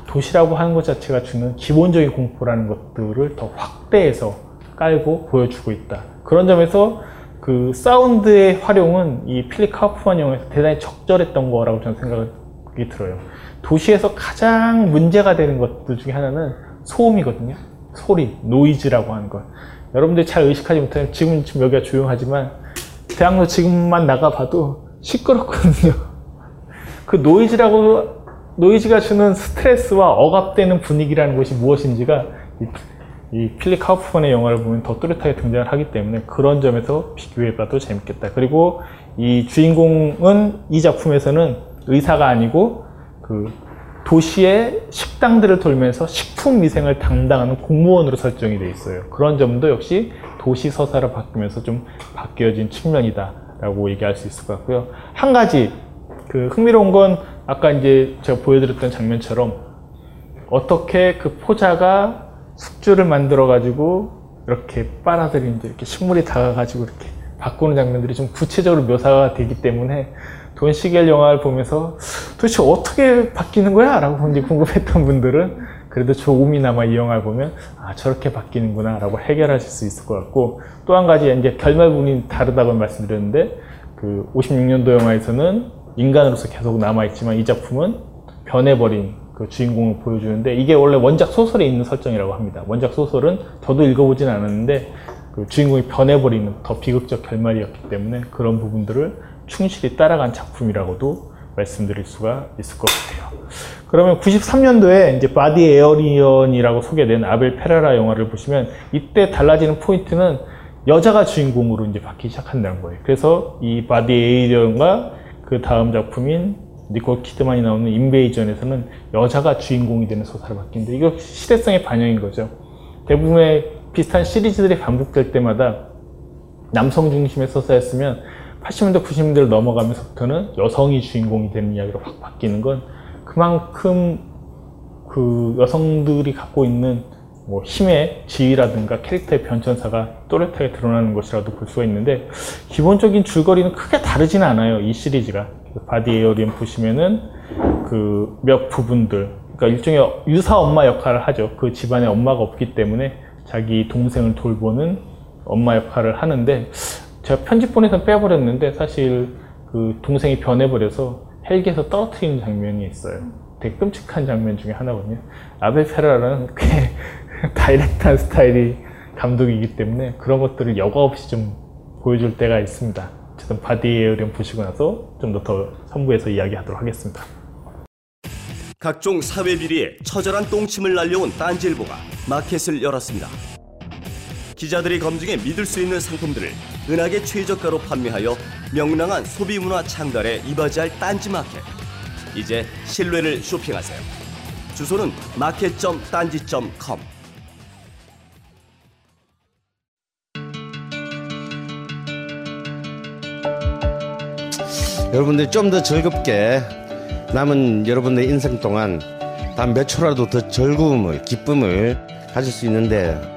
도시라고 하는 것 자체가 주는 기본적인 공포라는 것들을 더 확대해서 깔고 보여주고 있다. 그런 점에서 그 사운드의 활용은 이 필립 카프만 영화에서 대단히 적절했던 거라고 저는 생각이 들어요. 도시에서 가장 문제가 되는 것들 중에 하나는 소음이거든요. 소리, 노이즈라고 하는 것. 여러분들이 잘 의식하지 못하면 지금, 지금 여기가 조용하지만 대학로 지금만 나가봐도 시끄럽거든요. 그 노이즈라고 노이즈가 주는 스트레스와 억압되는 분위기라는 것이 무엇인지가 이, 이 필립 카우프만의 영화를 보면 더 뚜렷하게 등장을 하기 때문에 그런 점에서 비교해봐도 재밌겠다. 그리고 이 주인공은 이 작품에서는 의사가 아니고 그 도시의 식당들을 돌면서 식품 위생을 담당하는 공무원으로 설정이 되어 있어요. 그런 점도 역시 도시 서사로 바뀌면서 좀 바뀌어진 측면이다라고 얘기할 수 있을 것 같고요. 한 가지 그 흥미로운 건 아까 이제 제가 보여드렸던 장면처럼 어떻게 그 포자가 숙주를 만들어 가지고 이렇게 빨아들이는 이렇게 식물이 다가가지고 이렇게 바꾸는 장면들이 좀 구체적으로 묘사가 되기 때문에 돈 시겔 영화를 보면서 도대체 어떻게 바뀌는 거야? 라고 이제 궁금했던 분들은 그래도 조금이나마 이 영화를 보면 아 저렇게 바뀌는구나 라고 해결하실 수 있을 것 같고 또 한 가지 이제 결말 부분이 다르다고 말씀드렸는데 그 56년도 영화에서는 인간으로서 계속 남아있지만 이 작품은 변해버린 그 주인공을 보여주는데 이게 원래 원작 소설에 있는 설정이라고 합니다. 원작 소설은 저도 읽어보진 않았는데 그 주인공이 변해버리는 더 비극적 결말이었기 때문에 그런 부분들을 충실히 따라간 작품이라고도 말씀드릴 수가 있을 것 같아요. 그러면 93년도에 이제 바디 에이리언이라고 소개된 아벨 페라라 영화를 보시면 이때 달라지는 포인트는 여자가 주인공으로 이제 바뀌기 시작한다는 거예요. 그래서 이 바디 에이리언과 그 다음 작품인 니콜 키드만이 나오는 인베이전에서는 여자가 주인공이 되는 서사로 바뀌는데 이거 시대성의 반영인 거죠. 대부분의 비슷한 시리즈들이 반복될 때마다 남성 중심의 서사였으면 80년대, 90년대를 넘어가면서부터는 여성이 주인공이 되는 이야기로 확 바뀌는 건 그만큼 그 여성들이 갖고 있는 뭐 힘의 지위라든가 캐릭터의 변천사가 또렷하게 드러나는 것이라도 볼 수가 있는데 기본적인 줄거리는 크게 다르지는 않아요 이 시리즈가. 바디 에이리언 보시면은 그 몇 부분들 그러니까 일종의 유사 엄마 역할을 하죠. 그 집안에 엄마가 없기 때문에 자기 동생을 돌보는 엄마 역할을 하는데 제가 편집본에서 빼버렸는데 사실 그 동생이 변해버려서 헬기에서 떨어뜨리는 장면이 있어요. 되게 끔찍한 장면 중에 하나거든요. 아벨 페라라는 꽤 [LAUGHS] 다이렉트한 스타일의 감독이기 때문에 그런 것들을 여과 없이 좀 보여줄 때가 있습니다. 어쨌든 바디 에이리언 보시고 나서 좀 더 더 선부에서 이야기하도록 하겠습니다. 각종 사회 비리에 처절한 똥침을 날려온 딴지일보가 마켓을 열었습니다. 기자들이 검증해 믿을 수 있는 상품들을 은하계 최저가로 판매하여 명랑한 소비 문화 창달에 이바지할 딴지 마켓. 이제 신뢰를 쇼핑하세요. 주소는 마켓.딴지.com. 여러분들이 좀더 즐겁게 남은 여러분의 인생 동안 단 몇 초라도 더 즐거움을 기쁨을 가질 수 있는데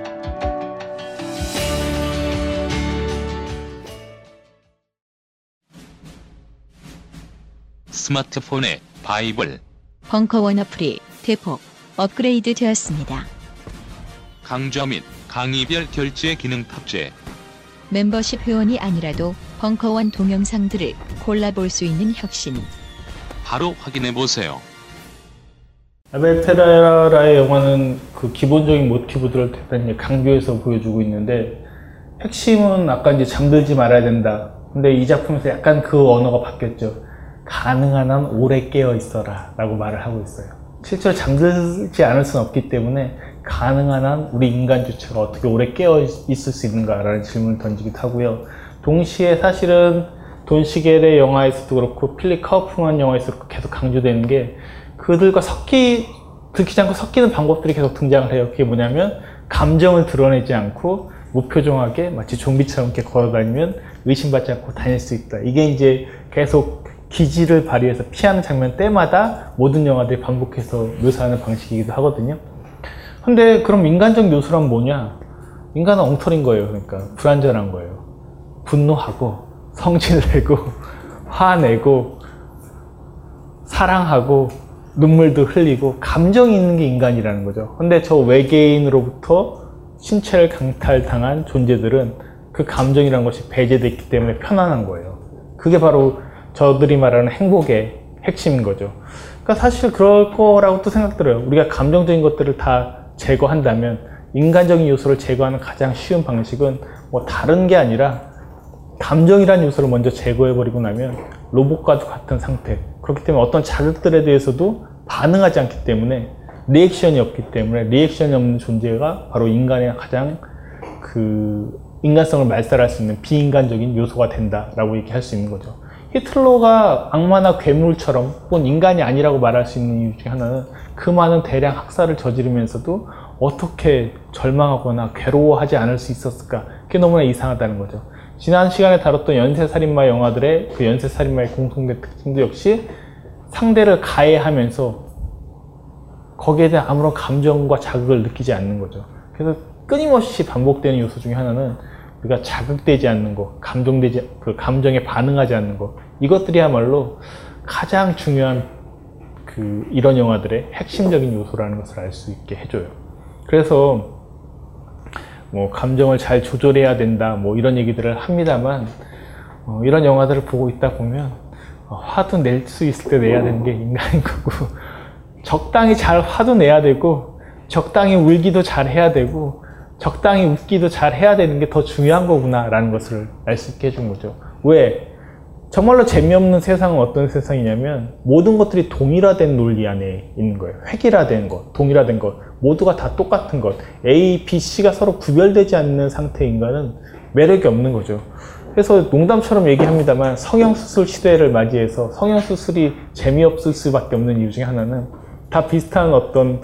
스마트폰의 바이블 벙커원 어플이 대폭 업그레이드 되었습니다. 강좌 및 강의별 결제 기능 탑재 멤버십 회원이 아니라도 벙커원 동영상들을 골라볼 수 있는 혁신. 바로 확인해 보세요. 아벨 페라라의 영화는 그 기본적인 모티브들을 대단히 강조해서 보여주고 있는데 핵심은 아까 이제 잠들지 말아야 된다. 근데 이 작품에서 약간 그 언어가 바뀌었죠. 가능한 한 오래 깨어 있어라 라고 말을 하고 있어요. 실제로 잠들지 않을 수는 없기 때문에 가능한 한 우리 인간 주체가 어떻게 오래 깨어 있을 수 있는가라는 질문을 던지기도 하고요. 동시에 사실은 돈 시겔의 영화에서도 그렇고 필립 카우프만 영화에서도 그렇고 계속 강조되는 게 그들과 섞이 들키지 않고 섞이는 방법들이 계속 등장을 해요. 그게 뭐냐면 감정을 드러내지 않고 무표정하게 마치 좀비처럼 이렇게 걸어다니면 의심받지 않고 다닐 수 있다. 이게 이제 계속 기지를 발휘해서 피하는 장면 때마다 모든 영화들이 반복해서 묘사하는 방식이기도 하거든요. 근데 그럼 인간적 요소란 뭐냐? 인간은 엉터리인 거예요. 그러니까 불완전한 거예요. 분노하고 성질내고 [LAUGHS] 화내고 사랑하고 눈물도 흘리고 감정이 있는 게 인간이라는 거죠. 근데 저 외계인으로부터 신체를 강탈당한 존재들은 그 감정이라는 것이 배제됐기 때문에 편안한 거예요. 그게 바로 저들이 말하는 행복의 핵심인 거죠. 그러니까 사실 그럴 거라고 또 생각 들어요. 우리가 감정적인 것들을 다 제거한다면 인간적인 요소를 제거하는 가장 쉬운 방식은 뭐 다른 게 아니라 감정이라는 요소를 먼저 제거해버리고 나면 로봇과도 같은 상태. 그렇기 때문에 어떤 자극들에 대해서도 반응하지 않기 때문에 리액션이 없기 때문에 리액션이 없는 존재가 바로 인간의 가장 그 인간성을 말살할 수 있는 비인간적인 요소가 된다라고 얘기할 수 있는 거죠. 히틀러가 악마나 괴물처럼 혹은 인간이 아니라고 말할 수 있는 이유 중에 하나는 그 많은 대량 학살을 저지르면서도 어떻게 절망하거나 괴로워하지 않을 수 있었을까? 그게 너무나 이상하다는 거죠. 지난 시간에 다뤘던 연쇄살인마 영화들의 그 연쇄살인마의 공통된 특징도 역시 상대를 가해하면서 거기에 대한 아무런 감정과 자극을 느끼지 않는 거죠. 그래서 끊임없이 반복되는 요소 중에 하나는 우리가 자극되지 않는 것, 감정되지, 그 감정에 반응하지 않는 것, 이것들이야말로 가장 중요한 그 이런 영화들의 핵심적인 요소라는 것을 알 수 있게 해줘요. 그래서 뭐 감정을 잘 조절해야 된다, 뭐 이런 얘기들을 합니다만 어, 이런 영화들을 보고 있다 보면 어, 화도 낼 수 있을 때 내야 되는 게 인간인 거고 [LAUGHS] 적당히 잘 화도 내야 되고 적당히 울기도 잘 해야 되고 적당히 웃기도 잘 해야 되는 게 더 중요한 거구나라는 것을 알 수 있게 해준 거죠. 왜? 정말로 재미없는 세상은 어떤 세상이냐면 모든 것들이 동일화된 논리 안에 있는 거예요. 획일화된 것, 동일화된 것, 모두가 다 똑같은 것. A, B, C가 서로 구별되지 않는 상태의 인간은 매력이 없는 거죠. 그래서 농담처럼 얘기합니다만 성형수술 시대를 맞이해서 성형수술이 재미없을 수밖에 없는 이유 중에 하나는 다 비슷한 어떤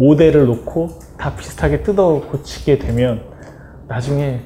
모델을 놓고 다 비슷하게 뜯어 고치게 되면 나중에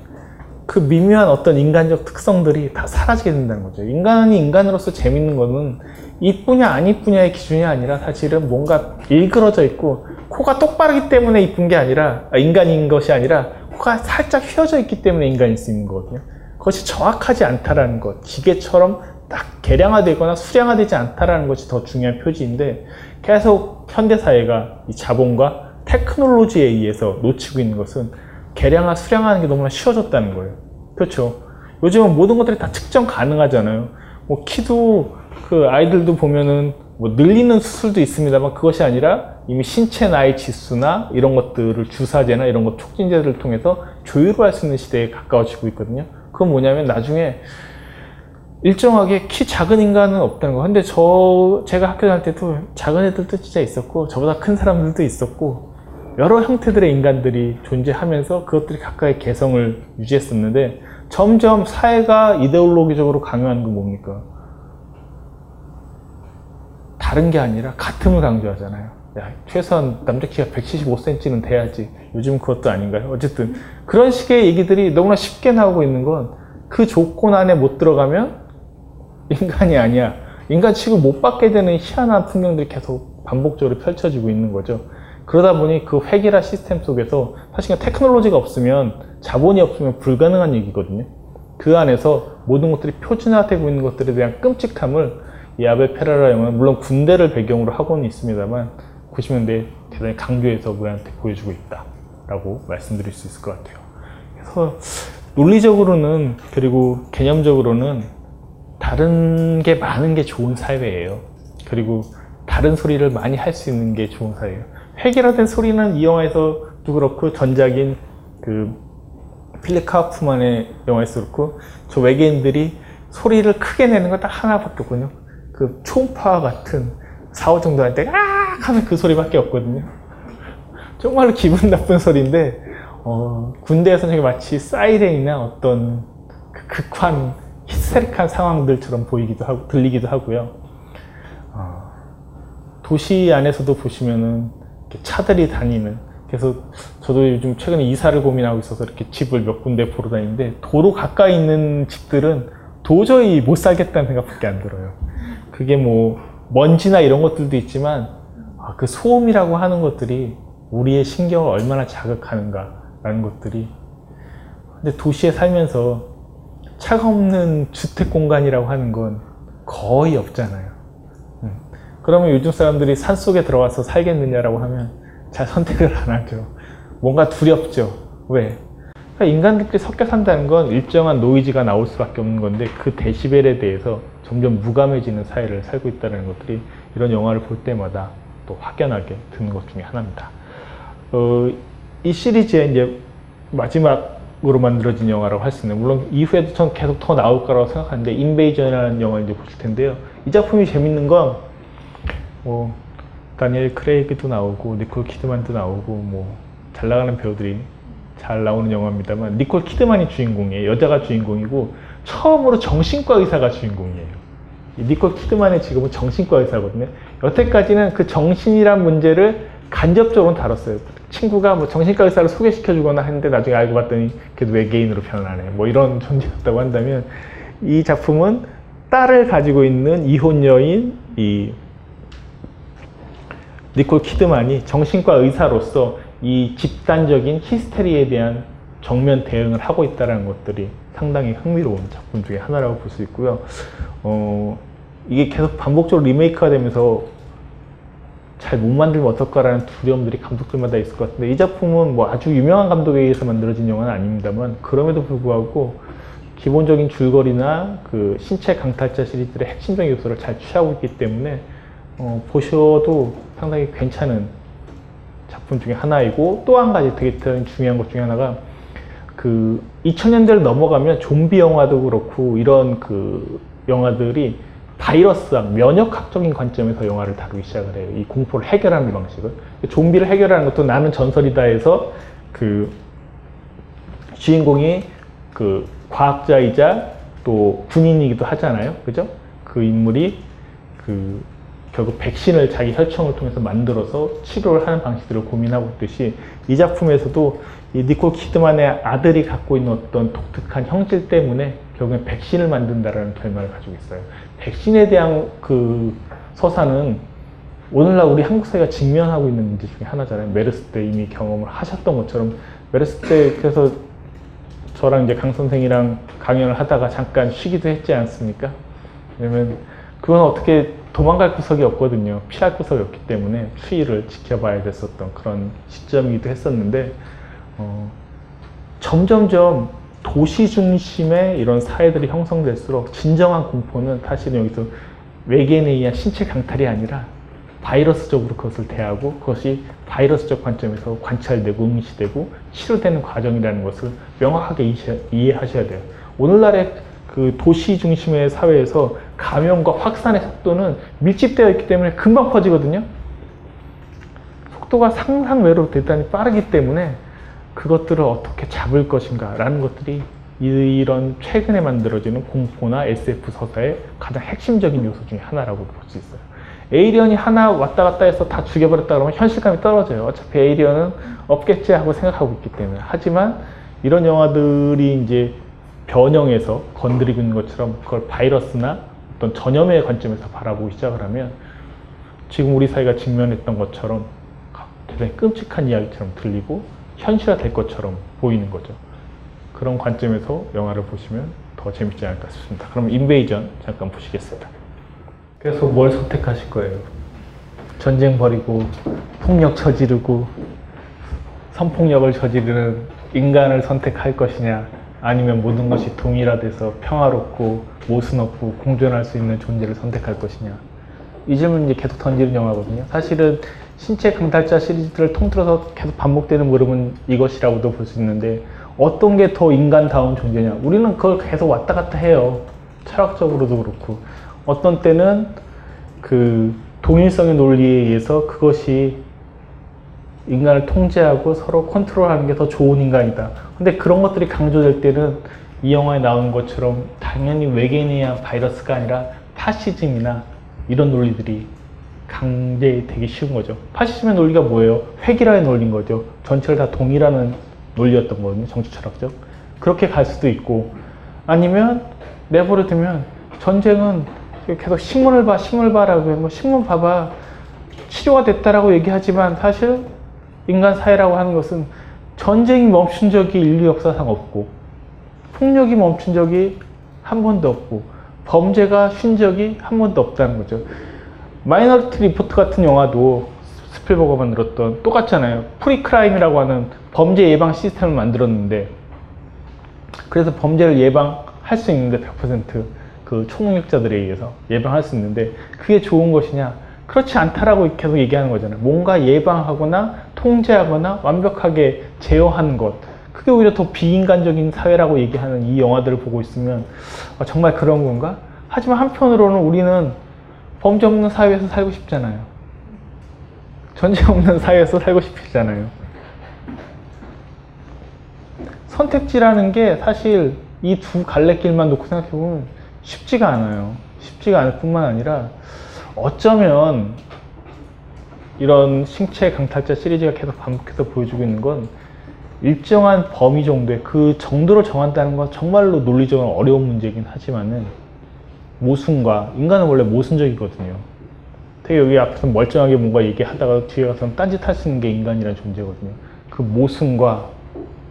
그 미묘한 어떤 인간적 특성들이 다 사라지게 된다는 거죠. 인간이 인간으로서 재밌는 거는 이쁘냐 안 이쁘냐의 기준이 아니라 사실은 뭔가 일그러져 있고 코가 똑바르기 때문에 이쁜 게 아니라 아, 인간인 것이 아니라 코가 살짝 휘어져 있기 때문에 인간일 수 있는 거거든요. 그것이 정확하지 않다라는 것, 기계처럼 딱 계량화되거나 수량화되지 않다라는 것이 더 중요한 표지인데 계속 현대 사회가 이 자본과 테크놀로지에 의해서 놓치고 있는 것은 계량화, 수량하는 게 너무나 쉬워졌다는 거예요. 그렇죠. 요즘은 모든 것들이 다 측정 가능하잖아요. 뭐 키도 그 아이들도 보면은 뭐 늘리는 수술도 있습니다만 그것이 아니라 이미 신체 나이 지수나 이런 것들을 주사제나 이런 것 촉진제를 통해서 조율할 수 있는 시대에 가까워지고 있거든요. 그건 뭐냐면 나중에 일정하게 키 작은 인간은 없다는 거. 근데 저 제가 학교 다닐 때도 작은 애들도 진짜 있었고 저보다 큰 사람들도 있었고 여러 형태들의 인간들이 존재하면서 그것들이 각각의 개성을 유지했었는데 점점 사회가 이데올로기적으로 강요하는 건 뭡니까? 다른 게 아니라 같음을 강조하잖아요. 야, 최소한 남자 키가 175cm는 돼야지. 요즘 그것도 아닌가요? 어쨌든 그런 식의 얘기들이 너무나 쉽게 나오고 있는 건 그 조건 안에 못 들어가면 인간이 아니야. 인간 취급 못 받게 되는 희한한 풍경들이 계속 반복적으로 펼쳐지고 있는 거죠. 그러다 보니 그 획일화 시스템 속에서 사실 테크놀로지가 없으면 자본이 없으면 불가능한 얘기거든요. 그 안에서 모든 것들이 표준화되고 있는 것들에 대한 끔찍함을 이 아벨 페라라 영화는 물론 군대를 배경으로 하고는 있습니다만 90년대에 대단히 강조해서 우리한테 보여주고 있다라고 말씀드릴 수 있을 것 같아요. 그래서 논리적으로는 그리고 개념적으로는 다른 게 많은 게 좋은 사회예요. 그리고 다른 소리를 많이 할 수 있는 게 좋은 사회예요. 획일화된 소리는 이 영화에서도 그렇고 전작인 그 필립 카우프만의 영화에서 그렇고 저 외계인들이 소리를 크게 내는 건 딱 하나밖에 없거든요. 그 초음파 같은 4호 정도 할 때, 아! 하면 그 소리밖에 없거든요. 정말로 기분 나쁜 소리인데, 어, 군대에서는 마치 사이렌이나 어떤 그 극한, 히스테릭한 상황들처럼 보이기도 하고, 들리기도 하고요. 어, 도시 안에서도 보시면은 차들이 다니는, 그래서 저도 요즘 최근에 이사를 고민하고 있어서 이렇게 집을 몇 군데 보러 다니는데, 도로 가까이 있는 집들은 도저히 못 살겠다는 생각밖에 안 들어요. 그게 뭐 먼지나 이런 것들도 있지만 아, 그 소음이라고 하는 것들이 우리의 신경을 얼마나 자극하는가라는 것들이 근데 도시에 살면서 차가 없는 주택 공간이라고 하는 건 거의 없잖아요. 음. 그러면 요즘 사람들이 산 속에 들어와서 살겠느냐라고 하면 잘 선택을 안 하죠. 뭔가 두렵죠. 왜? 그러니까 인간들끼리 섞여 산다는 건 일정한 노이즈가 나올 수밖에 없는 건데 그 데시벨에 대해서 점점 무감해지는 사회를 살고 있다는 것들이 이런 영화를 볼 때마다 또 확연하게 드는 것 중에 하나입니다. 어, 이 시리즈의 이제 마지막 으로 만들어진 영화라고 할 수 있는 물론 이후에도 전 계속 더 나올 거라고 생각하는데 인베이전이라는 영화를 이제 보실 텐데요. 이 작품이 재밌는 건 뭐 다니엘 크레이그도 나오고 니콜 키드만도 나오고 뭐 잘 나가는 배우들이 잘 나오는 영화입니다만 니콜 키드만이 주인공이에요. 여자가 주인공이고 처음으로 정신과 의사가 주인공이에요. 니콜 키드만의 직업은 정신과 의사거든요. 여태까지는 그 정신이란 문제를 간접적으로 다뤘어요. 친구가 뭐 정신과 의사를 소개시켜 주거나 했는데 나중에 알고 봤더니 걔도 외계인으로 변하네. 뭐 이런 [LAUGHS] 존재였다고 한다면 이 작품은 딸을 가지고 있는 이혼 여인 이 니콜 키드만이 정신과 의사로서 이 집단적인 히스테리에 대한 정면 대응을 하고 있다는 것들이 상당히 흥미로운 작품 중에 하나라고 볼 수 있고요. 어, 이게 계속 반복적으로 리메이크가 되면서 잘 못 만들면 어떨까라는 두려움들이 감독들마다 있을 것 같은데 이 작품은 뭐 아주 유명한 감독에 의해서 만들어진 영화는 아닙니다만 그럼에도 불구하고 기본적인 줄거리나 그 신체 강탈자 시리즈의 핵심적인 요소를 잘 취하고 있기 때문에 어, 보셔도 상당히 괜찮은 작품 중에 하나이고 또 한 가지 되게 중요한 것 중에 하나가 그 2000년대를 넘어가면 좀비 영화도 그렇고 이런 그 영화들이 바이러스학, 면역학적인 관점에서 영화를 다루기 시작을 해요. 이 공포를 해결하는 방식을. 좀비를 해결하는 것도 나는 전설이다 해서 그 주인공이 그 과학자이자 또 군인이기도 하잖아요. 그죠? 그 인물이 그 결국 백신을 자기 혈청을 통해서 만들어서 치료를 하는 방식들을 고민하고 있듯이 이 작품에서도 이 니콜 키드만의 아들이 갖고 있는 어떤 독특한 형질 때문에 결국엔 백신을 만든다라는 결말을 가지고 있어요. 백신에 대한 그 서사는 오늘날 우리 한국 사회가 직면하고 있는 문제 중에 하나잖아요. 메르스 때 이미 경험을 하셨던 것처럼 메르스 때 그래서 저랑 이제 강 선생이랑 강연을 하다가 잠깐 쉬기도 했지 않습니까? 왜냐면 그건 어떻게 도망갈 구석이 없거든요. 피할 구석이 없기 때문에 추위를 지켜봐야 됐었던 그런 시점이기도 했었는데 어, 점점점 도시 중심의 이런 사회들이 형성될수록 진정한 공포는 사실은 여기서 외계인에 의한 신체 강탈이 아니라 바이러스적으로 그것을 대하고 그것이 바이러스적 관점에서 관찰되고 응시되고 치료되는 과정이라는 것을 명확하게 이해하셔야 돼요. 오늘날의 그 도시 중심의 사회에서 감염과 확산의 속도는 밀집되어 있기 때문에 금방 퍼지거든요. 속도가 상상외로 대단히 빠르기 때문에 그것들을 어떻게 잡을 것인가 라는 것들이 이런 최근에 만들어지는 공포나 SF 서사의 가장 핵심적인 요소 중에 하나라고 볼 수 있어요. 에이리언이 하나 왔다 갔다 해서 다 죽여버렸다 그러면 현실감이 떨어져요. 어차피 에이리언은 없겠지 하고 생각하고 있기 때문에. 하지만 이런 영화들이 이제 변형해서 건드리고 있는 것처럼 그걸 바이러스나 어떤 전염의 관점에서 바라보기 시작을 하면 지금 우리 사회가 직면했던 것처럼 대단히 끔찍한 이야기처럼 들리고 현실화 될 것처럼 보이는 거죠. 그런 관점에서 영화를 보시면 더 재밌지 않을까 싶습니다. 그럼 인베이전 잠깐 보시겠습니다. 그래서 뭘 선택하실 거예요? 전쟁 벌이고 폭력 저지르고 선폭력을 저지르는 인간을 선택할 것이냐 아니면 모든 것이 동일화돼서 평화롭고 모순 없고 공존할 수 있는 존재를 선택할 것이냐 이 질문 이제 계속 던지는 영화거든요 사실은 신체 강탈자 시리즈들을 통틀어서 계속 반복되는 물음은 이것이라고도 볼 수 있는데 어떤 게 더 인간다운 존재냐? 우리는 그걸 계속 왔다 갔다 해요. 철학적으로도 그렇고. 어떤 때는 그 동일성의 논리에 의해서 그것이 인간을 통제하고 서로 컨트롤하는 게 더 좋은 인간이다. 근데 그런 것들이 강조될 때는 이 영화에 나온 것처럼 당연히 외계인에 의한 바이러스가 아니라 파시즘이나 이런 논리들이 강제되기 쉬운 거죠. 파시즘의 논리가 뭐예요? 획일화의 논리인 거죠. 전체를 다 동일하는 논리였던 거거든요. 정치 철학적. 그렇게 갈 수도 있고 아니면 내버려 두면 전쟁은 계속 신문을 봐, 신문을 봐라고 해. 뭐 신문 봐봐. 치료가 됐다라고 얘기하지만 사실 인간 사회라고 하는 것은 전쟁이 멈춘 적이 인류 역사상 없고 폭력이 멈춘 적이 한 번도 없고 범죄가 쉰 적이 한 번도 없다는 거죠. 마이너리티 리포트 같은 영화도 스필버그가 만들었던 똑같잖아요. 프리크라임이라고 하는 범죄 예방 시스템을 만들었는데 그래서 범죄를 예방할 수 있는데 100%그 초능력자들에 의해서 예방할 수 있는데 그게 좋은 것이냐? 그렇지 않다라고 계속 얘기하는 거잖아요. 뭔가 예방하거나 통제하거나 완벽하게 제어하는 것. 그게 오히려 더 비인간적인 사회라고 얘기하는 이 영화들을 보고 있으면 아, 정말 그런 건가? 하지만 한편으로는 우리는 범죄 없는 사회에서 살고 싶잖아요. 전쟁 없는 사회에서 살고 싶잖아요. 선택지라는 게 사실 이 두 갈래길만 놓고 생각해보면 쉽지가 않아요. 쉽지가 않을 뿐만 아니라 어쩌면 이런 신체 강탈자 시리즈가 계속 반복해서 보여주고 있는 건 일정한 범위 정도의 그 정도를 정한다는 건 정말로 논리적으로 어려운 문제긴 하지만은 모순과 인간은 원래 모순적이거든요. 되게 여기 앞에서 멀쩡하게 뭔가 얘기하다가 뒤에 가서는 딴짓 할 수 있는 게 인간이라는 존재거든요. 그 모순과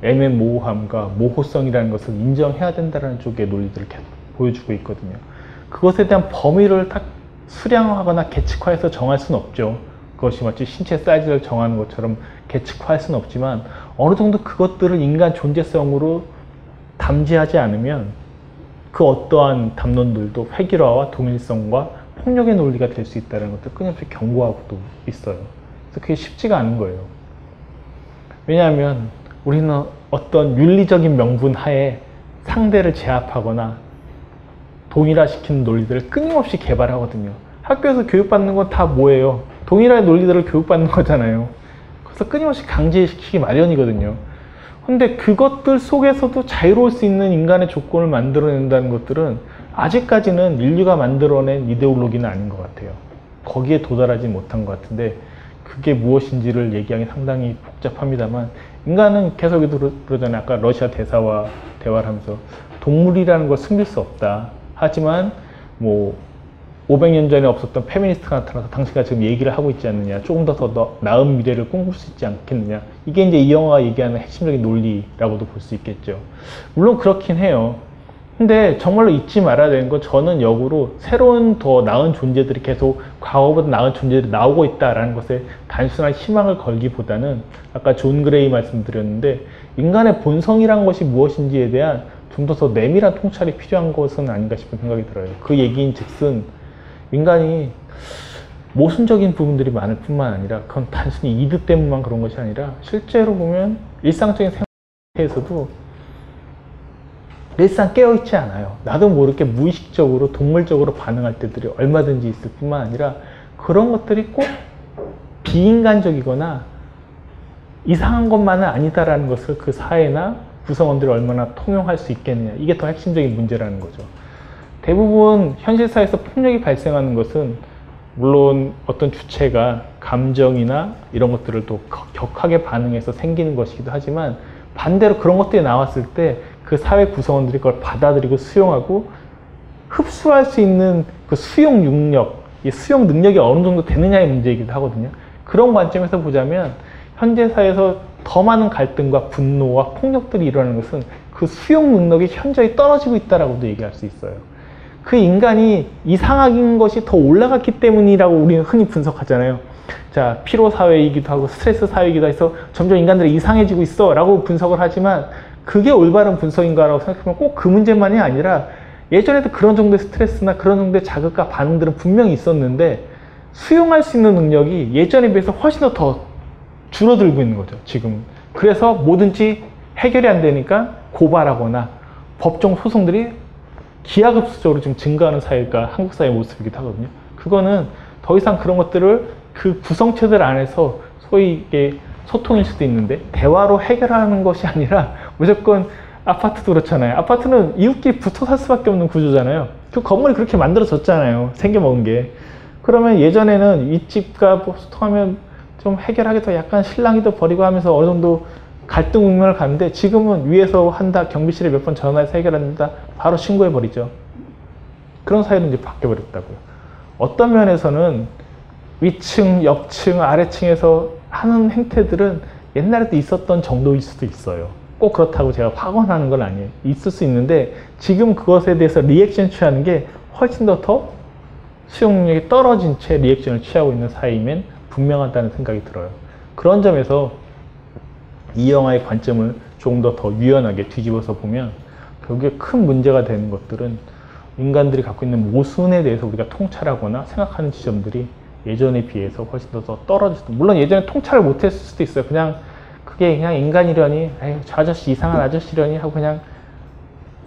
애매모호함과 모호성이라는 것을 인정해야 된다는 쪽의 논리들을 계속 보여주고 있거든요. 그것에 대한 범위를 딱 수량화하거나 계측화해서 정할 수는 없죠. 그것이 마치 신체 사이즈를 정하는 것처럼 계측화할 수는 없지만 어느 정도 그것들을 인간 존재성으로 담지하지 않으면 그 어떠한 담론들도 획일화와 동일성과 폭력의 논리가 될 수 있다는 것을 끊임없이 경고하고도 있어요. 그래서 그게 쉽지가 않은 거예요. 왜냐하면 우리는 어떤 윤리적인 명분 하에 상대를 제압하거나 동일화시키는 논리들을 끊임없이 개발하거든요. 학교에서 교육받는 건 다 뭐예요? 동일한 논리들을 교육받는 거잖아요. 그래서 끊임없이 강제시키기 마련이거든요. 근데 그것들 속에서도 자유로울 수 있는 인간의 조건을 만들어낸다는 것들은 아직까지는 인류가 만들어낸 이데올로기는 아닌 것 같아요. 거기에 도달하지 못한 것 같은데 그게 무엇인지를 얘기하기 상당히 복잡합니다만 인간은 계속 그러- 그러잖아요. 아까 러시아 대사와 대화를 하면서 동물이라는 걸 숨길 수 없다. 하지만 뭐 500년 전에 없었던 페미니스트가 나타나서 당신가 지금 얘기를 하고 있지 않느냐. 조금 더 더 나은 미래를 꿈꿀 수 있지 않겠느냐. 이게 이제 이 영화가 얘기하는 핵심적인 논리라고도 볼 수 있겠죠. 물론 그렇긴 해요. 근데 정말로 잊지 말아야 되는 건 저는 역으로 새로운 더 나은 존재들이 계속 과거보다 나은 존재들이 나오고 있다라는 것에 단순한 희망을 걸기보다는 아까 존 그레이 말씀드렸는데 인간의 본성이란 것이 무엇인지에 대한 좀 더 더 내밀한 통찰이 필요한 것은 아닌가 싶은 생각이 들어요. 그 얘기인 즉슨 인간이 모순적인 부분들이 많을 뿐만 아니라 그건 단순히 이득 때문만 그런 것이 아니라 실제로 보면 일상적인 생활에서도 항상 깨어있지 않아요. 나도 모르게 무의식적으로 동물적으로 반응할 때들이 얼마든지 있을 뿐만 아니라 그런 것들이 꼭 비인간적이거나 이상한 것만은 아니다라는 것을 그 사회나 구성원들이 얼마나 통용할 수 있겠느냐. 이게 더 핵심적인 문제라는 거죠. 대부분 현실 사회에서 폭력이 발생하는 것은 물론 어떤 주체가 감정이나 이런 것들을 또 격- 격하게 반응해서 생기는 것이기도 하지만 반대로 그런 것들이 나왔을 때 그 사회 구성원들이 그걸 받아들이고 수용하고 흡수할 수 있는 그 수용 능력, 이 수용 능력이 어느 정도 되느냐의 문제이기도 하거든요. 그런 관점에서 보자면 현재 사회에서 더 많은 갈등과 분노와 폭력들이 일어나는 것은 그 수용 능력이 현저히 떨어지고 있다라고도 얘기할 수 있어요. 그 인간이 이상한 것이 더 올라갔기 때문이라고 우리는 흔히 분석하잖아요. 자, 피로 사회이기도 하고 스트레스 사회이기도 해서 점점 인간들이 이상해지고 있어 라고 분석을 하지만 그게 올바른 분석인가라고 생각하면 꼭 그 문제만이 아니라 예전에도 그런 정도의 스트레스나 그런 정도의 자극과 반응들은 분명히 있었는데 수용할 수 있는 능력이 예전에 비해서 훨씬 더, 더 줄어들고 있는 거죠, 지금. 그래서 뭐든지 해결이 안 되니까 고발하거나 법정 소송들이 기하급수적으로 지금 증가하는 사회가 한국 사회의 모습이기도 하거든요. 그거는 더 이상 그런 것들을 그 구성체들 안에서 소위 이게 소통일 수도 있는데 대화로 해결하는 것이 아니라 [LAUGHS] 무조건 아파트도 그렇잖아요. 아파트는 이웃끼리 붙어 살 수밖에 없는 구조잖아요. 그 건물이 그렇게 만들어졌잖아요. 생겨먹은 게. 그러면 예전에는 윗집과 뭐 소통하면 좀 해결하기도 약간 신랑이도 버리고 하면서 어느 정도 갈등 국면을 갔는데 지금은 위에서 한다 경비실에 몇 번 전화해서 해결합니다. 바로 신고해 버리죠. 그런 사회로 이제 바뀌어 버렸다고요. 어떤 면에서는 위층, 옆층, 아래층에서 하는 행태들은 옛날에도 있었던 정도일 수도 있어요. 꼭 그렇다고 제가 확언하는 건 아니에요. 있을 수 있는데 지금 그것에 대해서 리액션 취하는 게 훨씬 더 더 수용 능력이 떨어진 채 리액션을 취하고 있는 사이면 분명하다는 생각이 들어요. 그런 점에서 이 영화의 관점을 조금 더 더 유연하게 뒤집어서 보면 결국에 큰 문제가 되는 것들은 인간들이 갖고 있는 모순에 대해서 우리가 통찰하거나 생각하는 지점들이 예전에 비해서 훨씬 더, 더 떨어졌어. 물론 예전에 통찰을 못했을 수도 있어요. 그냥 그게 그냥 인간이려니, 에이, 저 아저씨 이상한 아저씨려니 하고 그냥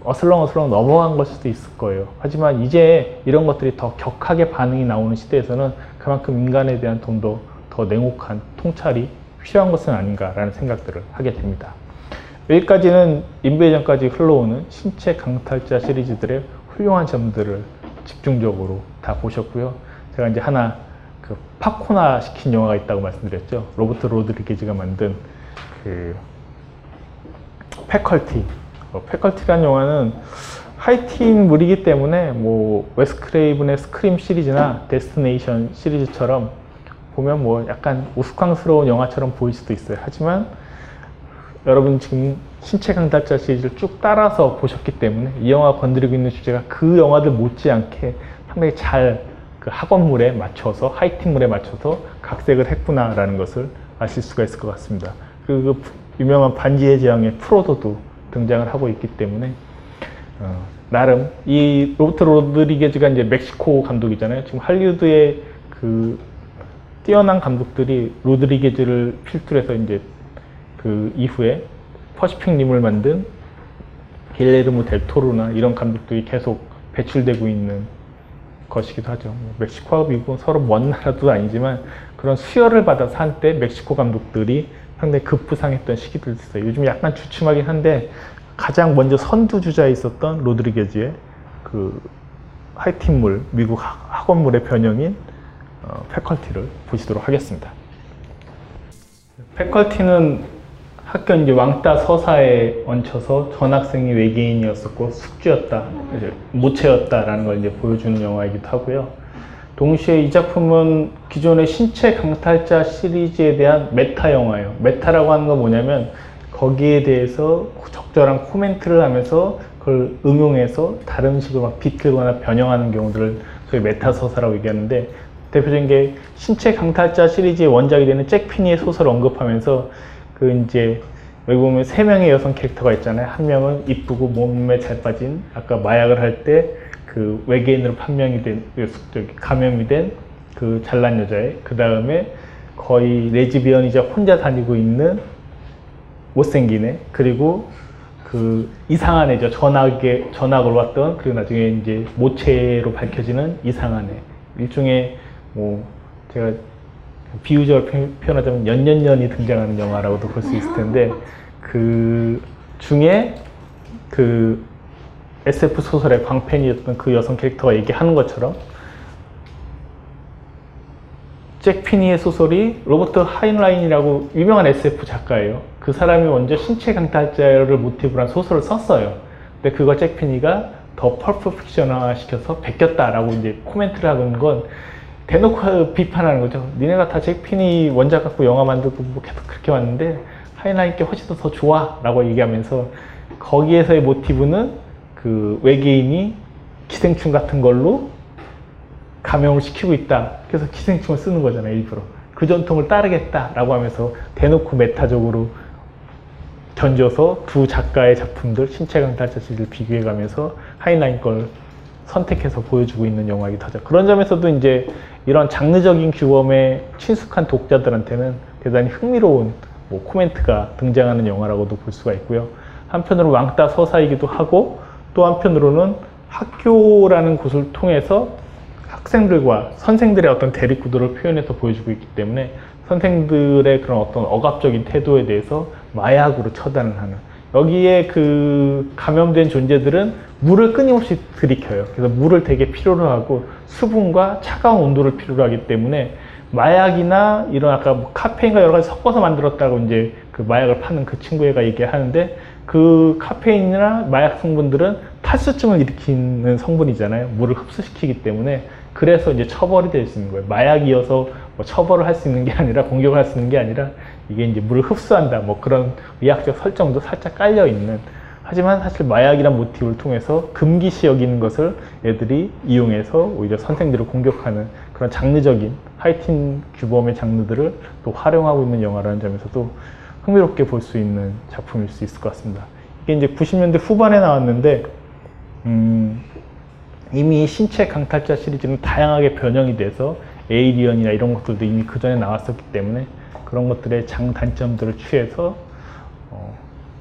어슬렁어슬렁 넘어간 걸 수도 있을 거예요. 하지만 이제 이런 것들이 더 격하게 반응이 나오는 시대에서는 그만큼 인간에 대한 좀더 더 냉혹한 통찰이 필요한 것은 아닌가라는 생각들을 하게 됩니다. 여기까지는 인베이전까지 흘러오는 신체 강탈자 시리즈들의 훌륭한 점들을 집중적으로 다 보셨고요. 제가 이제 하나 그 팝콘화 시킨 영화가 있다고 말씀드렸죠. 로버트 로드리게즈가 만든 그 패컬티. 어, 패컬티라는 영화는 하이틴 물이기 때문에 뭐 웨스 크레이븐의 스크림 시리즈나 데스티네이션 시리즈처럼 보면 뭐 약간 우스꽝스러운 영화처럼 보일 수도 있어요. 하지만 여러분 지금 신체 강탈자 시리즈를 쭉 따라서 보셨기 때문에 이 영화가 건드리고 있는 주제가 그 영화들 못지않게 상당히 잘 그 학원물에 맞춰서 하이틴물에 맞춰서 각색을 했구나라는 것을 아실 수가 있을 것 같습니다. 그리고 그 유명한 반지의 제왕의 프로도도 등장을 하고 있기 때문에 어, 나름 이 로버트 로드리게즈가 이제 멕시코 감독이잖아요. 지금 할리우드의 그 뛰어난 감독들이 로드리게즈를 필두로 해서 이제 그 이후에 퍼시픽 림을 만든 길레르모 델 토로나 이런 감독들이 계속 배출되고 있는 것이기도 하죠. 뭐 멕시코하고 미국은 서로 먼 나라도 아니지만 그런 수혈을 받아서 한때 멕시코 감독들이 상당히 급부상했던 시기도 있어요. 요즘 약간 주춤하긴 한데 가장 먼저 선두주자에 있었던 로드리게즈의 그 하이틴물, 미국 학- 학원물의 변형인 어, 패컬티를 보시도록 하겠습니다. 패컬티는 학교 이제 왕따 서사에 얹혀서 전 학생이 외계인이었었고 숙주였다, 모체였다라는 걸 이제 보여주는 영화이기도 하고요. 동시에 이 작품은 기존의 신체 강탈자 시리즈에 대한 메타 영화예요. 메타라고 하는 건 뭐냐면 거기에 대해서 적절한 코멘트를 하면서 그걸 응용해서 다른 식으로 막 비틀거나 변형하는 경우들을 소위 메타 서사라고 얘기하는데 대표적인 게 신체 강탈자 시리즈의 원작이 되는 잭 피니의 소설을 언급하면서 그 이제 여기 보면 세 명의 여성 캐릭터가 있잖아요. 한 명은 이쁘고 몸매 잘 빠진 아까 마약을 할 때 그 외계인으로 판명이 된 그 감염이 된 그 잘난 여자애. 그 다음에 거의 레즈비언이자 혼자 다니고 있는 못생긴 애. 그리고 그 이상한 애죠. 전학에 전학으로 왔던 그리고 나중에 이제 모체로 밝혀지는 이상한 애. 일종의 뭐 제가 비유적으로 표- 표현하자면 연년년이 등장하는 영화라고도 볼 수 있을 텐데 그 중에 그 SF 소설의 광팬이었던 그 여성 캐릭터가 얘기하는 것처럼 잭 피니의 소설이 로버트 하인라인이라고 유명한 SF 작가예요. 그 사람이 먼저 신체 강탈자를 모티브로 한 소설을 썼어요. 근데 그걸 잭 피니가 더 펄프 픽션화 시켜서 베꼈다라고 이제 코멘트를 하는 건 대놓고 비판하는 거죠. 니네가 다잭 피니 원작 갖고 영화 만들고 뭐 계속 그렇게 왔는데 하인라인께 훨씬 더 좋아 라고 얘기하면서 거기에서의 모티브는 그 외계인이 기생충 같은 걸로 감염을 시키고 있다. 그래서 기생충을 쓰는 거잖아요, 일부러. 그 전통을 따르겠다라고 하면서 대놓고 메타적으로 던져서 두 작가의 작품들, 신체 강탈자 시를 비교해가면서 하이라인 걸 선택해서 보여주고 있는 영화이기도 하죠. 그런 점에서도 이제 이런 장르적인 규범에 친숙한 독자들한테는 대단히 흥미로운 뭐 코멘트가 등장하는 영화라고도 볼 수가 있고요. 한편으로 왕따 서사이기도 하고 또 한편으로는 학교라는 곳을 통해서 학생들과 선생들의 어떤 대립구도를 표현해서 보여주고 있기 때문에 선생들의 그런 어떤 억압적인 태도에 대해서 마약으로 처단을 하는 여기에 그 감염된 존재들은 물을 끊임없이 들이켜요. 그래서 물을 되게 필요로 하고 수분과 차가운 온도를 필요로 하기 때문에 마약이나 이런 아까 뭐 카페인과 여러 가지 섞어서 만들었다고 이제 그 마약을 파는 그 친구애가 얘기하는데 그 카페인이나 마약 성분들은 탈수증을 일으키는 성분이잖아요. 물을 흡수시키기 때문에 그래서 이제 처벌이 될 수 있는 거예요. 마약이어서 뭐 처벌을 할 수 있는 게 아니라 공격을 할 수 있는 게 아니라 이게 이제 물을 흡수한다. 뭐 그런 의학적 설정도 살짝 깔려 있는. 하지만 사실 마약이란 모티브를 통해서 금기시 여기는 것을 애들이 이용해서 오히려 선생들을 공격하는 그런 장르적인 하이틴 규범의 장르들을 또 활용하고 있는 영화라는 점에서도 흥미롭게 볼 수 있는 작품일 수 있을 것 같습니다. 이게 이제 90년대 후반에 나왔는데 음, 이미 신체 강탈자 시리즈는 다양하게 변형이 돼서 에이리언이나 이런 것들도 이미 그 전에 나왔었기 때문에 그런 것들의 장단점들을 취해서 어,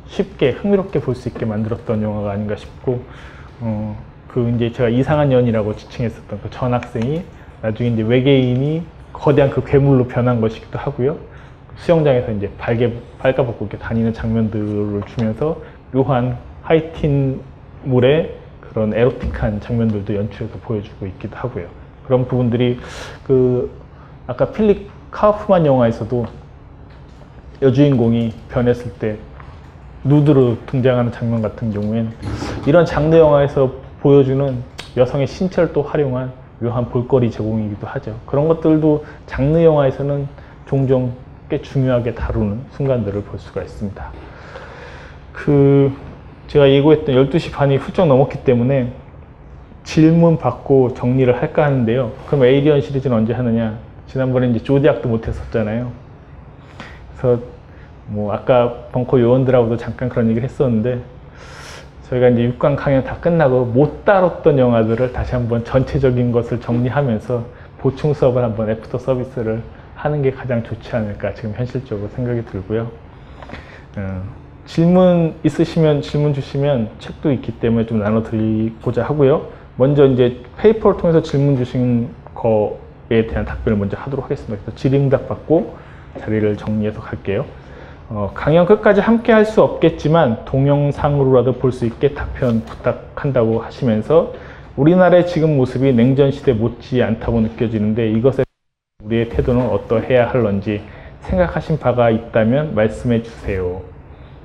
쉽게 흥미롭게 볼 수 있게 만들었던 영화가 아닌가 싶고 어, 그 이제 제가 이상한 년이라고 지칭했었던 그 전 학생이 나중에 이제 외계인이 거대한 그 괴물로 변한 것이기도 하고요. 수영장에서 이제 발개, 발가벗고 이렇게 다니는 장면들을 주면서 묘한 하이틴 물의 그런 에로틱한 장면들도 연출해서 보여주고 있기도 하고요. 그런 부분들이 그 아까 필립 카우프만 영화에서도 여주인공이 변했을 때 누드로 등장하는 장면 같은 경우엔 이런 장르 영화에서 보여주는 여성의 신체를 또 활용한 묘한 볼거리 제공이기도 하죠. 그런 것들도 장르 영화에서는 종종 꽤 중요하게 다루는 순간들을 볼 수가 있습니다. 그 제가 예고했던 12시 반이 훌쩍 넘었기 때문에 질문 받고 정리를 할까 하는데요. 그럼 에이리언 시리즈는 언제 하느냐? 지난번에 이제 조디악도 못했었잖아요. 그래서 뭐 아까 벙커 요원들하고도 잠깐 그런 얘기를 했었는데 저희가 이제 6강 강연 다 끝나고 못 다뤘던 영화들을 다시 한번 전체적인 것을 정리하면서 보충 수업을 한번 애프터 서비스를 하는 게 가장 좋지 않을까 지금 현실적으로 생각이 들고요. 어, 질문 있으시면 질문 주시면 책도 있기 때문에 좀 나눠 드리고자 하고요. 먼저 이제 페이퍼를 통해서 질문 주신 거 에 대한 답변을 먼저 하도록 하겠습니다. 그래서 질의응답 받고 자리를 정리해서 갈게요. 어, 강연 끝까지 함께 할 수 없겠지만 동영상으로라도 볼 수 있게 답변 부탁한다고 하시면서 우리나라의 지금 모습이 냉전 시대 못지 않다고 느껴지는데 이것에 우리의 태도는 어떠해야 할런지 생각하신 바가 있다면 말씀해 주세요.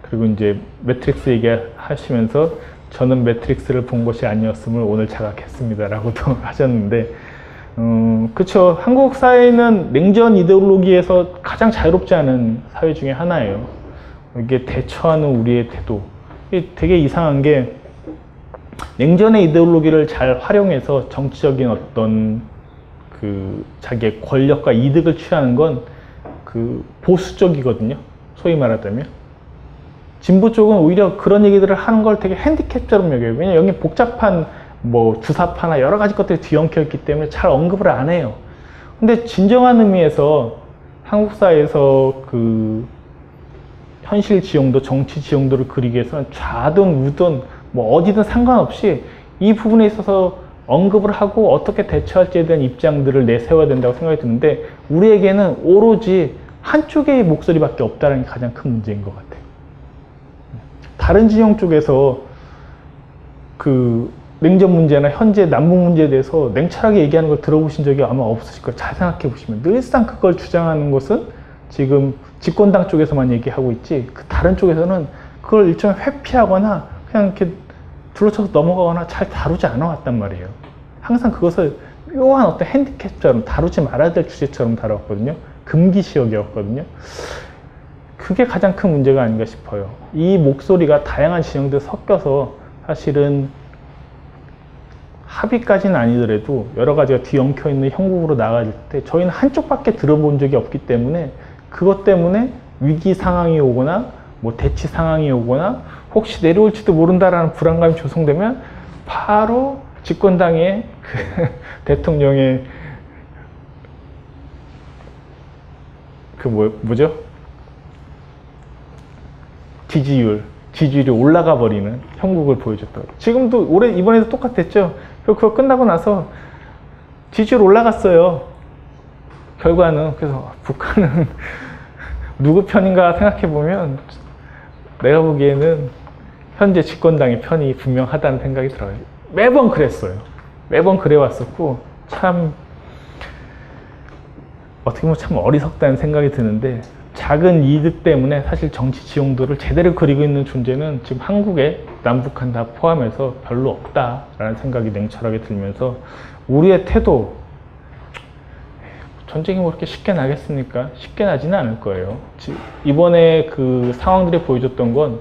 그리고 이제 매트릭스 얘기하시면서 저는 매트릭스를 본 것이 아니었음을 오늘 자각했습니다라고도 [LAUGHS] 하셨는데 음, 그렇죠. 한국 사회는 냉전 이데올로기에서 가장 자유롭지 않은 사회 중에 하나예요. 이게 대처하는 우리의 태도. 이게 되게 이상한 게 냉전의 이데올로기를 잘 활용해서 정치적인 어떤 그 자기의 권력과 이득을 취하는 건 그 보수 쪽이거든요. 소위 말하자면. 진보 쪽은 오히려 그런 얘기들을 하는 걸 되게 핸디캡처럼 여겨요. 왜냐면 여기 복잡한 뭐 주사파나 여러 가지 것들이 뒤엉켜 있기 때문에 잘 언급을 안 해요. 근데 진정한 의미에서 한국 사회에서 그 현실 지형도 정치 지형도를 그리기 위해서는 좌든 우든 뭐 어디든 상관없이 이 부분에 있어서 언급을 하고 어떻게 대처할지에 대한 입장들을 내세워야 된다고 생각이 드는데 우리에게는 오로지 한쪽의 목소리밖에 없다는 게 가장 큰 문제인 것 같아요. 다른 진영 쪽에서 그 냉전 문제나 현재 남북 문제에 대해서 냉철하게 얘기하는 걸 들어보신 적이 아마 없으실 거예요. 잘 생각해 보시면 늘상 그걸 주장하는 것은 지금 집권당 쪽에서만 얘기하고 있지 그 다른 쪽에서는 그걸 일종의 회피하거나 그냥 이렇게 둘러쳐서 넘어가거나 잘 다루지 않아 왔단 말이에요. 항상 그것을 묘한 어떤 핸디캡처럼 다루지 말아야 될 주제처럼 다뤘거든요. 금기시역이었거든요. 그게 가장 큰 문제가 아닌가 싶어요. 이 목소리가 다양한 진영들 섞여서 사실은 합의까지는 아니더라도 여러 가지가 뒤엉켜 있는 형국으로 나가질 때 저희는 한쪽밖에 들어본 적이 없기 때문에 그것 때문에 위기 상황이 오거나 뭐 대치 상황이 오거나 혹시 내려올지도 모른다라는 불안감이 조성되면 바로 집권당의 그 [LAUGHS] 대통령의 그 뭐, 뭐죠? 지지율, 지지율이 올라가 버리는 형국을 보여줬다. 지금도 올해 이번에도 똑같았죠. 그거 끝나고 나서 지지율 올라갔어요. 결과는 그래서 북한은 [LAUGHS] 누구 편인가 생각해 보면 내가 보기에는 현재 집권당의 편이 분명하다는 생각이 들어요. 매번 그랬어요. 매번 그래왔었고 참 어떻게 보면 참 어리석다는 생각이 드는데 작은 이득 때문에 사실 정치 지형도를 제대로 그리고 있는 존재는 지금 한국에 남북한 다 포함해서 별로 없다라는 생각이 냉철하게 들면서 우리의 태도 전쟁이 뭐 이렇게 쉽게 나겠습니까? 쉽게 나지는 않을 거예요. 이번에 그 상황들이 보여줬던 건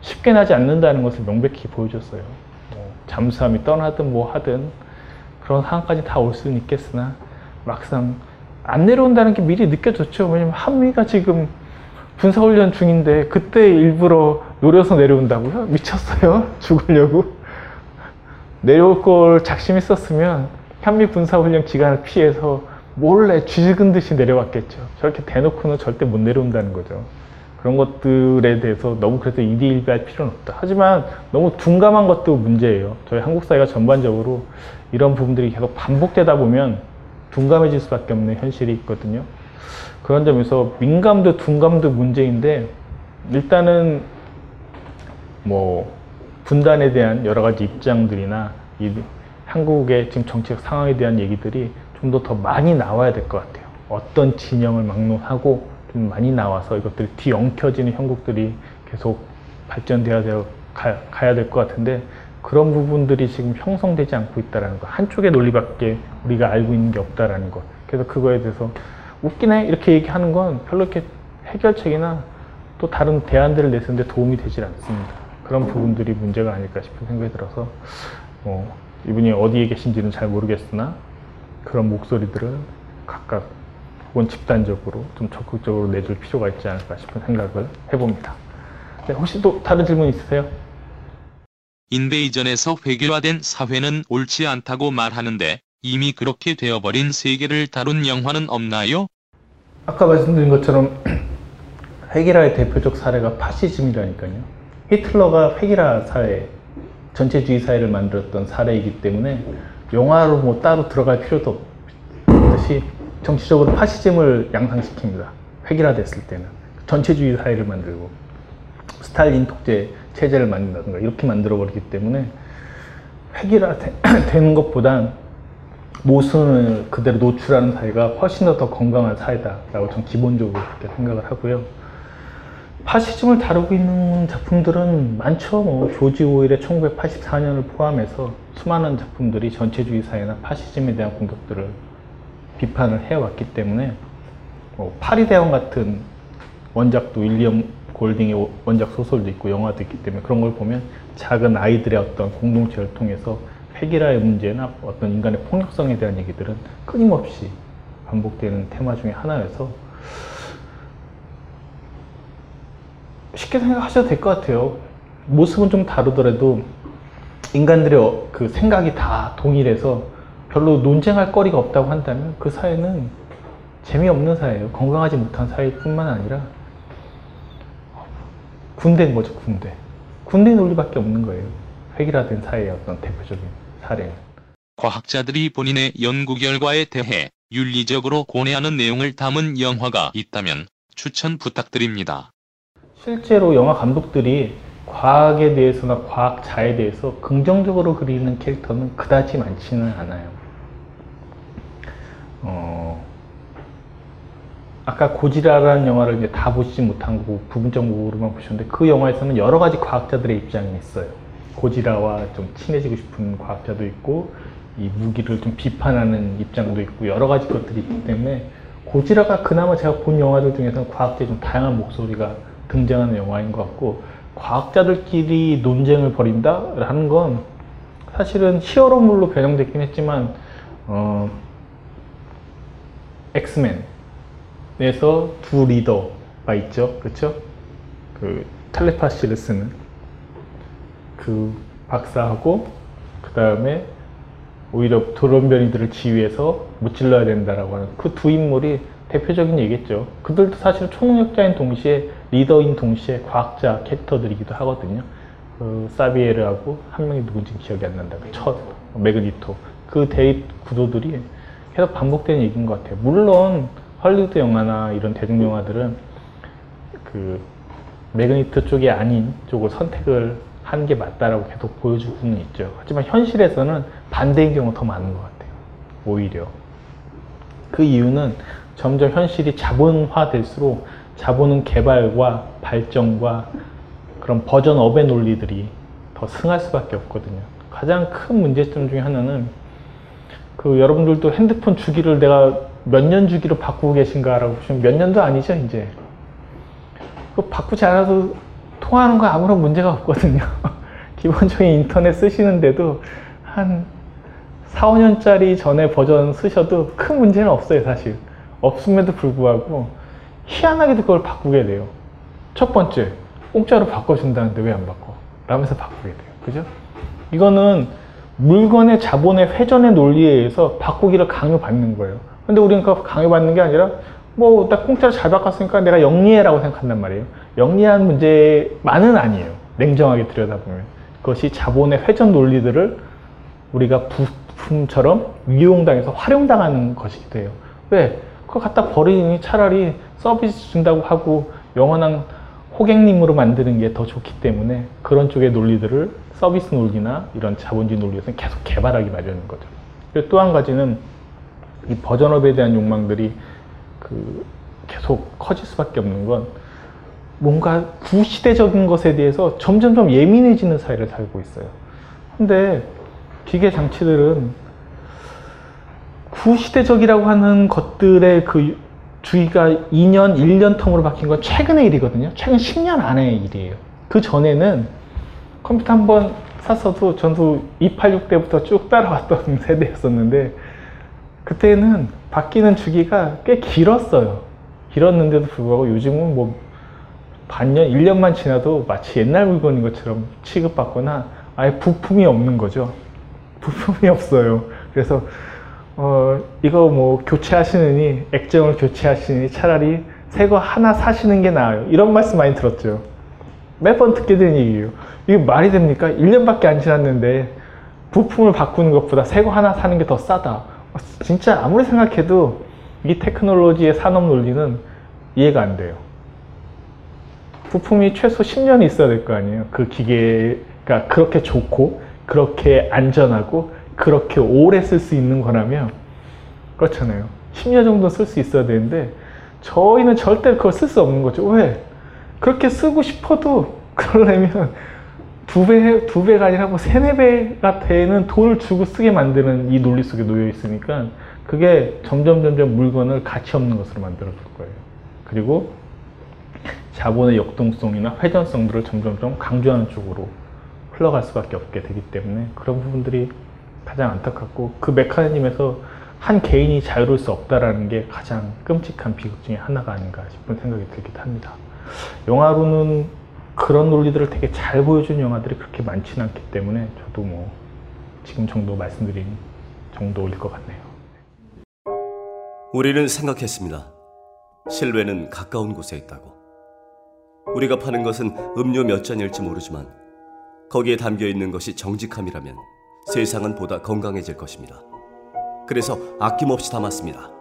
쉽게 나지 않는다는 것을 명백히 보여줬어요. 뭐 잠수함이 떠나든 뭐 하든 그런 상황까지 다 올 수는 있겠으나 막상 안 내려온다는 게 미리 느껴졌죠. 왜냐면 한미가 지금 군사훈련 중인데 그때 일부러 노려서 내려온다고요? 미쳤어요? [LAUGHS] 죽으려고? 내려올 걸 작심했었으면 한미 군사훈련 기간을 피해서 몰래 쥐죽은 듯이 내려왔겠죠. 저렇게 대놓고는 절대 못 내려온다는 거죠. 그런 것들에 대해서 너무 그래서 이디일비할 필요는 없다. 하지만 너무 둔감한 것도 문제예요. 저희 한국 사회가 전반적으로 이런 부분들이 계속 반복되다 보면 둔감해질 수밖에 없는 현실이 있거든요. 그런 점에서 민감도 둔감도 문제인데 일단은 뭐 분단에 대한 여러 가지 입장들이나 이 한국의 지금 정치적 상황에 대한 얘기들이 좀 더 더 많이 나와야 될 것 같아요. 어떤 진영을 막론하고 좀 많이 나와서 이것들이 뒤엉켜지는 형국들이 계속 발전되어야 가야 될 것 같은데 그런 부분들이 지금 형성되지 않고 있다는 거. 한쪽의 논리밖에 우리가 알고 있는 게 없다라는 것. 그래서 그거에 대해서 웃기네 이렇게 얘기하는 건 별로 이렇게 해결책이나 또 다른 대안들을 내쓰는데 도움이 되질 않습니다. 그런 부분들이 문제가 아닐까 싶은 생각이 들어서 뭐 이분이 어디에 계신지는 잘 모르겠으나 그런 목소리들을 각각 혹은 집단적으로 좀 적극적으로 내줄 필요가 있지 않을까 싶은 생각을 해봅니다. 네, 혹시 또 다른 질문 있으세요? 인베이전에서 회계화된 사회는 옳지 않다고 말하는데 이미 그렇게 되어버린 세계를 다룬 영화는 없나요? 아까 말씀드린 것처럼 [CLEARS THROAT] 회기라의 대표적 사례가 파시즘이라니까요. 히틀러가 회기라 사회, 전체주의 사회를 만들었던 사례이기 때문에 영화로 뭐 따로 들어갈 필요도 없듯이 정치적으로 파시즘을 양상시킵니다. 회기라됐을 때는 전체주의 사회를 만들고 스탈린 독재 체제를 만든다든가 이렇게 만들어 버리기 때문에 획일화 [CLEARS THROAT] 되는 것보단 모순을 그대로 노출하는 사회가 훨씬 더 더 건강한 사회다라고 전 기본적으로 그렇게 생각을 하고요. 파시즘을 다루고 있는 작품들은 많죠. 뭐 조지 오일의 1984년을 포함해서 수많은 작품들이 전체주의 사회나 파시즘에 대한 공격들을 비판을 해왔기 때문에 뭐 파리 대왕 같은 원작도 윌리엄 골딩의 원작 소설도 있고 영화도 있기 때문에 그런 걸 보면 작은 아이들의 어떤 공동체를 통해서 획일화의 문제나 어떤 인간의 폭력성에 대한 얘기들은 끊임없이 반복되는 테마 중에 하나여서 쉽게 생각하셔도 될 것 같아요. 모습은 좀 다르더라도 인간들의 어- 그 생각이 다 동일해서 별로 논쟁할 거리가 없다고 한다면 그 사회는 재미없는 사회예요. 건강하지 못한 사회뿐만 아니라 군대인 거죠, 군대. 군대 논리밖에 없는 거예요. 획일화된 사회의 어떤 대표적인 사례는. 과학자들이 본인의 연구 결과에 대해 윤리적으로 고뇌하는 내용을 담은 영화가 있다면 추천 부탁드립니다. 실제로 영화 감독들이 과학에 대해서나 과학자에 대해서 긍정적으로 그리는 캐릭터는 그다지 많지는 않아요. 어, 아까 고지라라는 영화를 이제 다 보시지 못한 거고 부분적으로만 보셨는데 그 영화에서는 여러 가지 과학자들의 입장이 있어요. 고지라와 좀 친해지고 싶은 과학자도 있고 이 무기를 좀 비판하는 입장도 있고 여러 가지 것들이 있기 때문에 고지라가 그나마 제가 본 영화들 중에서는 과학자의 좀 다양한 목소리가 등장하는 영화인 것 같고 과학자들끼리 논쟁을 벌인다라는 건 사실은 히어로물로 변형됐긴 했지만 어, 엑스맨 에서 두 리더가 있죠, 그렇죠? 그 텔레파시를 쓰는 그 박사하고 그 다음에 오히려 돌연변이들을 지휘해서 무찔러야 된다라고 하는 그 두 인물이 대표적인 얘기겠죠. 그들도 사실 초능력자인 동시에 리더인 동시에 과학자 캐릭터들이기도 하거든요. 그 사비에르하고 한 명이 누군지 기억이 안 난다. 그 첫 매그니토 그 대립 구도들이 계속 반복되는 얘기인 것 같아요. 물론 헐리우드 영화나 이런 대중 영화들은 그 매그니토 쪽이 아닌 쪽을 선택을 하는 게 맞다라고 계속 보여주고는 있죠. 하지만 현실에서는 반대인 경우가 더 많은 것 같아요. 오히려. 그 이유는 점점 현실이 자본화될수록 자본은 개발과 발전과 그런 버전업의 논리들이 더 승할 수밖에 없거든요. 가장 큰 문제점 중에 하나는 그 여러분들도 핸드폰 주기를 내가 몇 년 주기로 바꾸고 계신가라고 보시면 몇 년도 아니죠, 이제. 그 바꾸지 않아도 통화하는 거 아무런 문제가 없거든요. [LAUGHS] 기본적인 인터넷 쓰시는데도 한 4, 5년짜리 전에 버전 쓰셔도 큰 문제는 없어요, 사실. 없음에도 불구하고 희한하게도 그걸 바꾸게 돼요. 첫 번째, 공짜로 바꿔준다는데 왜 안 바꿔? 라면서 바꾸게 돼요. 그죠? 이거는 물건의 자본의 회전의 논리에 의해서 바꾸기를 강요받는 거예요. 근데 우리는 그 강요받는 게 아니라 뭐나 공짜로 잘 바꿨으니까 내가 영리해라고 생각한단 말이에요. 영리한 문제만은 아니에요. 냉정하게 들여다보면. 그것이 자본의 회전 논리들을 우리가 부품처럼 이용당해서 활용당하는 것이기도 해요. 왜? 그거 갖다 버리니 차라리 서비스 준다고 하고 영원한 호객님으로 만드는 게 더 좋기 때문에 그런 쪽의 논리들을 서비스 논리나 이런 자본주의 논리에서는 계속 개발하기 마련인 거죠. 또 한 가지는 이 버전업에 대한 욕망들이 그 계속 커질 수밖에 없는 건 뭔가 구시대적인 것에 대해서 점점점 예민해지는 사회를 살고 있어요. 근데 기계 장치들은 구시대적이라고 하는 것들의 그 주의가 2년, 1년 텀으로 바뀐 건 최근의 일이거든요. 최근 10년 안의 일이에요. 그 전에는 컴퓨터 한 번 샀어도 전도 286 때부터 쭉 따라왔던 [LAUGHS] 세대였었는데 그때는 바뀌는 주기가 꽤 길었어요. 길었는데도 불구하고 요즘은 뭐 반년, 1년만 지나도 마치 옛날 물건인 것처럼 취급받거나 아예 부품이 없는 거죠. 부품이 없어요. 그래서 어, 이거 뭐 교체하시느니 액정을 교체하시느니 차라리 새 거 하나 사시는 게 나아요. 이런 말씀 많이 들었죠. 몇 번 듣게 되는 얘기예요. 이게 말이 됩니까? 1년밖에 안 지났는데 부품을 바꾸는 것보다 새 거 하나 사는 게 더 싸다. 어, 진짜 아무리 생각해도 이 테크놀로지의 산업 논리는 이해가 안 돼요. 부품이 최소 10년이 있어야 될 거 아니에요. 그 기계가 그렇게 좋고 그렇게 안전하고 그렇게 오래 쓸 수 있는 거라면 그렇잖아요. 10년 정도 쓸 수 있어야 되는데 저희는 절대 그걸 쓸 수 없는 거죠. 왜? 그렇게 쓰고 싶어도 그러려면 두 배, 두 배가 아니라 뭐 세네 배가 되는 돈을 주고 쓰게 만드는 이 논리 속에 놓여 있으니까 그게 점점 점점 물건을 가치 없는 것으로 만들어 줄 거예요. 그리고 자본의 역동성이나 회전성들을 점점 점 강조하는 쪽으로 흘러갈 수밖에 없게 되기 때문에 그런 부분들이 가장 안타깝고 그 메커니즘에서 한 개인이 자유로울 수 없다라는 게 가장 끔찍한 비극 중에 하나가 아닌가 싶은 생각이 들기도 합니다. 영화로는 그런 논리들을 되게 잘 보여준 영화들이 그렇게 많지는 않기 때문에 저도 뭐 지금 정도 말씀드린 정도일 것 같네요. 우리는 생각했습니다. 실외는 가까운 곳에 있다고. 우리가 파는 것은 음료 몇 잔일지 모르지만 거기에 담겨 있는 것이 정직함이라면 세상은 보다 건강해질 것입니다. 그래서 아낌없이 담았습니다.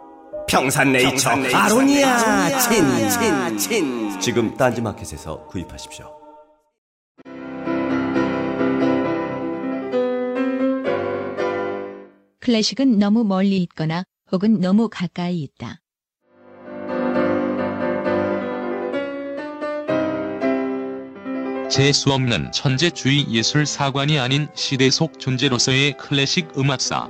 평산네이처, 아로니아 친 친 친 지금 딴지마켓에서 구입하십시오. 클래식은 너무 멀리 있거나 혹은 너무 가까이 있다. 재수 없는 천재주의 예술 사관이 아닌 시대 속 존재로서의 클래식 음악사.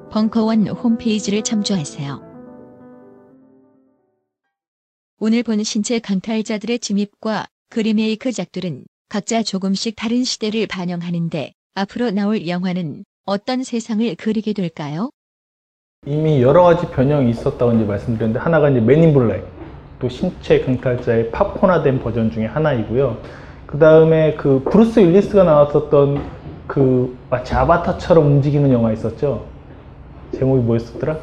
벙커원 홈페이지를 참조하세요. 오늘 본 신체 강탈자들의 침입과 그 리메이크작들은 각자 조금씩 다른 시대를 반영하는데 앞으로 나올 영화는 어떤 세상을 그리게 될까요? 이미 여러 가지 변형이 있었다고 이제 말씀드렸는데 하나가 이제 맨 인 블랙 또 신체 강탈자의 팝콘화된 버전 중에 하나이고요. 그 다음에 그 브루스 윌리스가 나왔었던 그 마치 아바타처럼 움직이는 영화 있었죠. 제목이 뭐였었더라?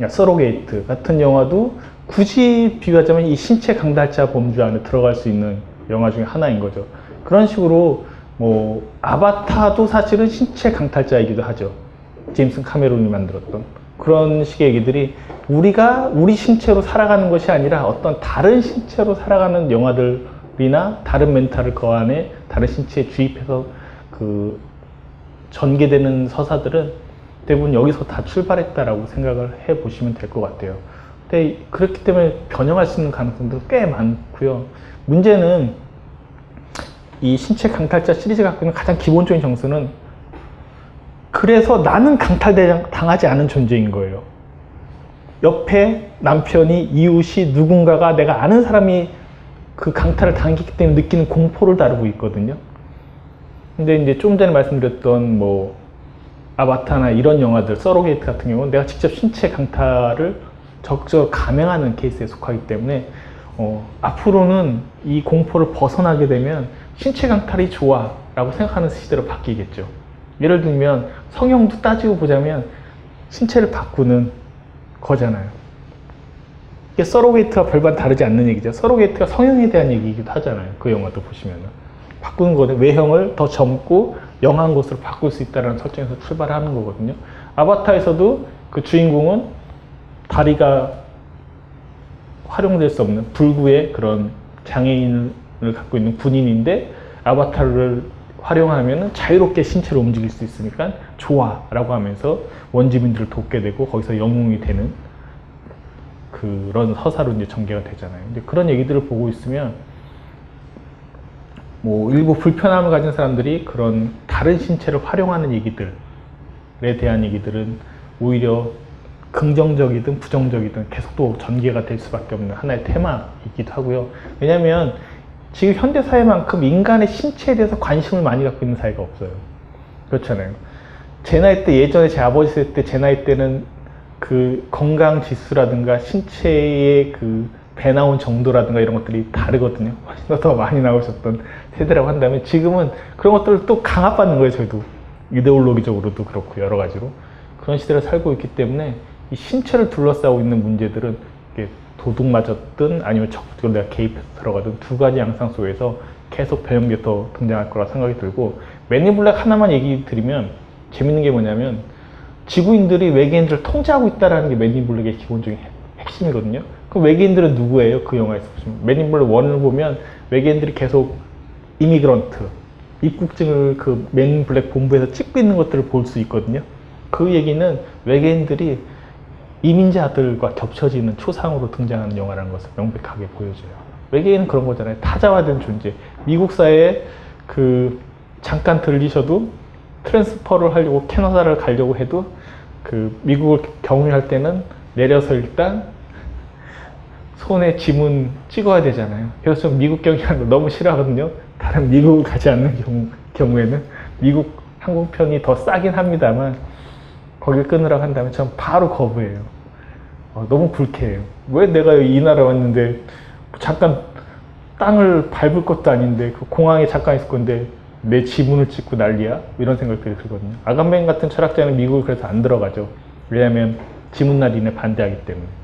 야, 써로게이트 같은 영화도 굳이 비교하자면 이 신체 강탈자 범주 안에 들어갈 수 있는 영화 중에 하나인 거죠. 그런 식으로 뭐 아바타도 사실은 신체 강탈자이기도 하죠. 제임스 카메론이 만들었던 그런 식의 얘기들이 우리가 우리 신체로 살아가는 것이 아니라 어떤 다른 신체로 살아가는 영화들이나 다른 멘탈을 그 안에 다른 신체에 주입해서 그 전개되는 서사들은 대부분 여기서 다 출발했다라고 생각을 해 보시면 될 것 같아요. 근데 그렇기 때문에 변형할 수 있는 가능성도 꽤 많고요. 문제는 이 신체 강탈자 시리즈 갖고 있는 가장 기본적인 정서는 그래서 나는 강탈당하지 않은 존재인 거예요. 옆에 남편이 이웃이 누군가가 내가 아는 사람이 그 강탈을 당했기 때문에 느끼는 공포를 다루고 있거든요. 근데 이제 좀 전에 말씀드렸던 뭐 아바타나 이런 영화들, 서로게이트 같은 경우는 내가 직접 신체 강탈을 적극적으로 감행하는 케이스에 속하기 때문에 어, 앞으로는 이 공포를 벗어나게 되면 신체 강탈이 좋아 라고 생각하는 시대로 바뀌겠죠. 예를 들면 성형도 따지고 보자면 신체를 바꾸는 거잖아요. 이게 서로게이트와 별반 다르지 않는 얘기죠. 서로게이트가 성형에 대한 얘기이기도 하잖아요. 그 영화도 보시면은. 바꾸는 거는 외형을 더 젊고 영한 것으로 바꿀 수 있다는 설정에서 출발하는 거거든요. 아바타에서도 그 주인공은 다리가 활용될 수 없는 불구의 그런 장애인을 갖고 있는 군인인데 아바타를 활용하면 자유롭게 신체로 움직일 수 있으니까 좋아 라고 하면서 원주민들을 돕게 되고 거기서 영웅이 되는 그런 서사로 이제 전개가 되잖아요. 그런 얘기들을 보고 있으면 뭐 일부 불편함을 가진 사람들이 그런 다른 신체를 활용하는 얘기들에 대한 얘기들은 오히려 긍정적이든 부정적이든 계속 또 전개가 될 수밖에 없는 하나의 테마이기도 하고요. 왜냐하면 지금 현대 사회만큼 인간의 신체에 대해서 관심을 많이 갖고 있는 사회가 없어요. 그렇잖아요. 제 나이 때 예전에 제 아버지 세대 때 제 나이 때는 그 건강 지수라든가 신체의 그 배 나온 정도라든가 이런 것들이 다르거든요. 훨씬 더 많이 나오셨던 세대라고 한다면 지금은 그런 것들을 또 강압받는 거예요. 저희도 이데올로기적으로도 그렇고 여러 가지로 그런 시대를 살고 있기 때문에 이 신체를 둘러싸고 있는 문제들은 도둑 맞았든 아니면 적극적으로 내가 개입해서 들어가든 두 가지 양상 속에서 계속 변형돼서 등장할 거라 생각이 들고 매니블랙 하나만 얘기 드리면 재밌는 게 뭐냐면 지구인들이 외계인들을 통제하고 있다는 게 매니블랙의 기본적인 핵심이거든요. 그 외계인들은 누구예요? 그 영화에서 보시면 매니블랙 1을 보면 외계인들이 계속 immigrant 입국증을 그 맨 인 블랙 본부에서 찍고 있는 것들을 볼 수 있거든요. 그 얘기는 외계인들이 이민자들과 겹쳐지는 초상으로 등장하는 영화라는 것을 명백하게 보여줘요. 외계인은 그런 거잖아요. 타자화된 존재. 미국 사회에 그 잠깐 들리셔도 transfer를 하려고 캐나다를 가려고 해도 그 미국을 경유할 때는 내려서 일단 손에 지문 찍어야 되잖아요. 그래서 좀 미국 경유하는 거 너무 싫어하거든요. 다른 미국을 가지 않는 경우, 경우에는 미국 항공편이 더 싸긴 합니다만 거길 끊으라고 한다면 전 바로 거부해요. 어, 너무 불쾌해요. 왜 내가 이 나라 왔는데 잠깐 땅을 밟을 것도 아닌데 그 공항에 잠깐 있을 건데 내 지문을 찍고 난리야? 이런 생각들이 들거든요. 아간벤 같은 철학자는 미국을 그래서 안 들어가죠. 왜냐하면 지문 날인에 반대하기 때문에.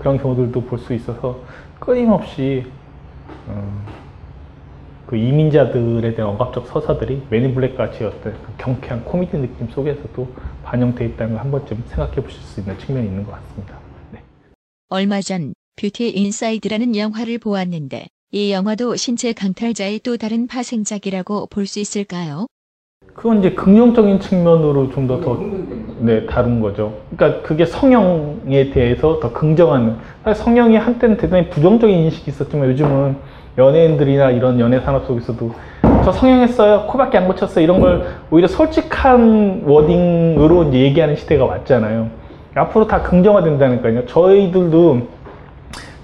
그런 경우들도 볼 수 있어서 끊임없이 음, 그 이민자들에 대한 억압적 서사들이 맨 인 블랙 같이 어떤 그 경쾌한 코미디 느낌 속에서도 반영돼 있다는 걸 한 번쯤 생각해 보실 수 있는 측면이 있는 것 같습니다. 네. 얼마 전 뷰티 인사이드라는 영화를 보았는데 이 영화도 신체 강탈자의 또 다른 파생작이라고 볼 수 있을까요? 그건 이제 긍정적인 측면으로 좀 더 더 네, 다룬 거죠. 그러니까 그게 성형에 대해서 더 긍정하는. 사실 성형이 한때는 대단히 부정적인 인식이 있었지만 요즘은 연예인들이나 이런 연예 산업 속에서도 저 성형했어요, 코밖에 안 고쳤어요 이런 걸 오히려 솔직한 워딩으로 이제 얘기하는 시대가 왔잖아요. 앞으로 다 긍정화된다니까요. 저희들도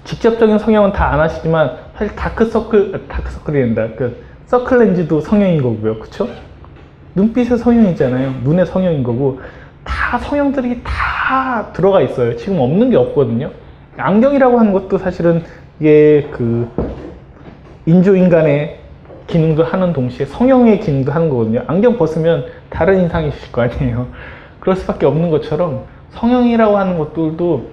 직접적인 성형은 다 안 하시지만 사실 다크서클, 다크서클이 된다. 그 서클 렌즈도 성형인 거고요. 그쵸? 눈빛의 성형이잖아요. 눈의 성형인 거고 다 성형들이 다 들어가 있어요. 지금 없는 게 없거든요. 안경이라고 하는 것도 사실은 이게 그 인조인간의 기능도 하는 동시에 성형의 기능도 하는 거거든요. 안경 벗으면 다른 인상이실 거 아니에요. [LAUGHS] 그럴 수밖에 없는 것처럼 성형이라고 하는 것들도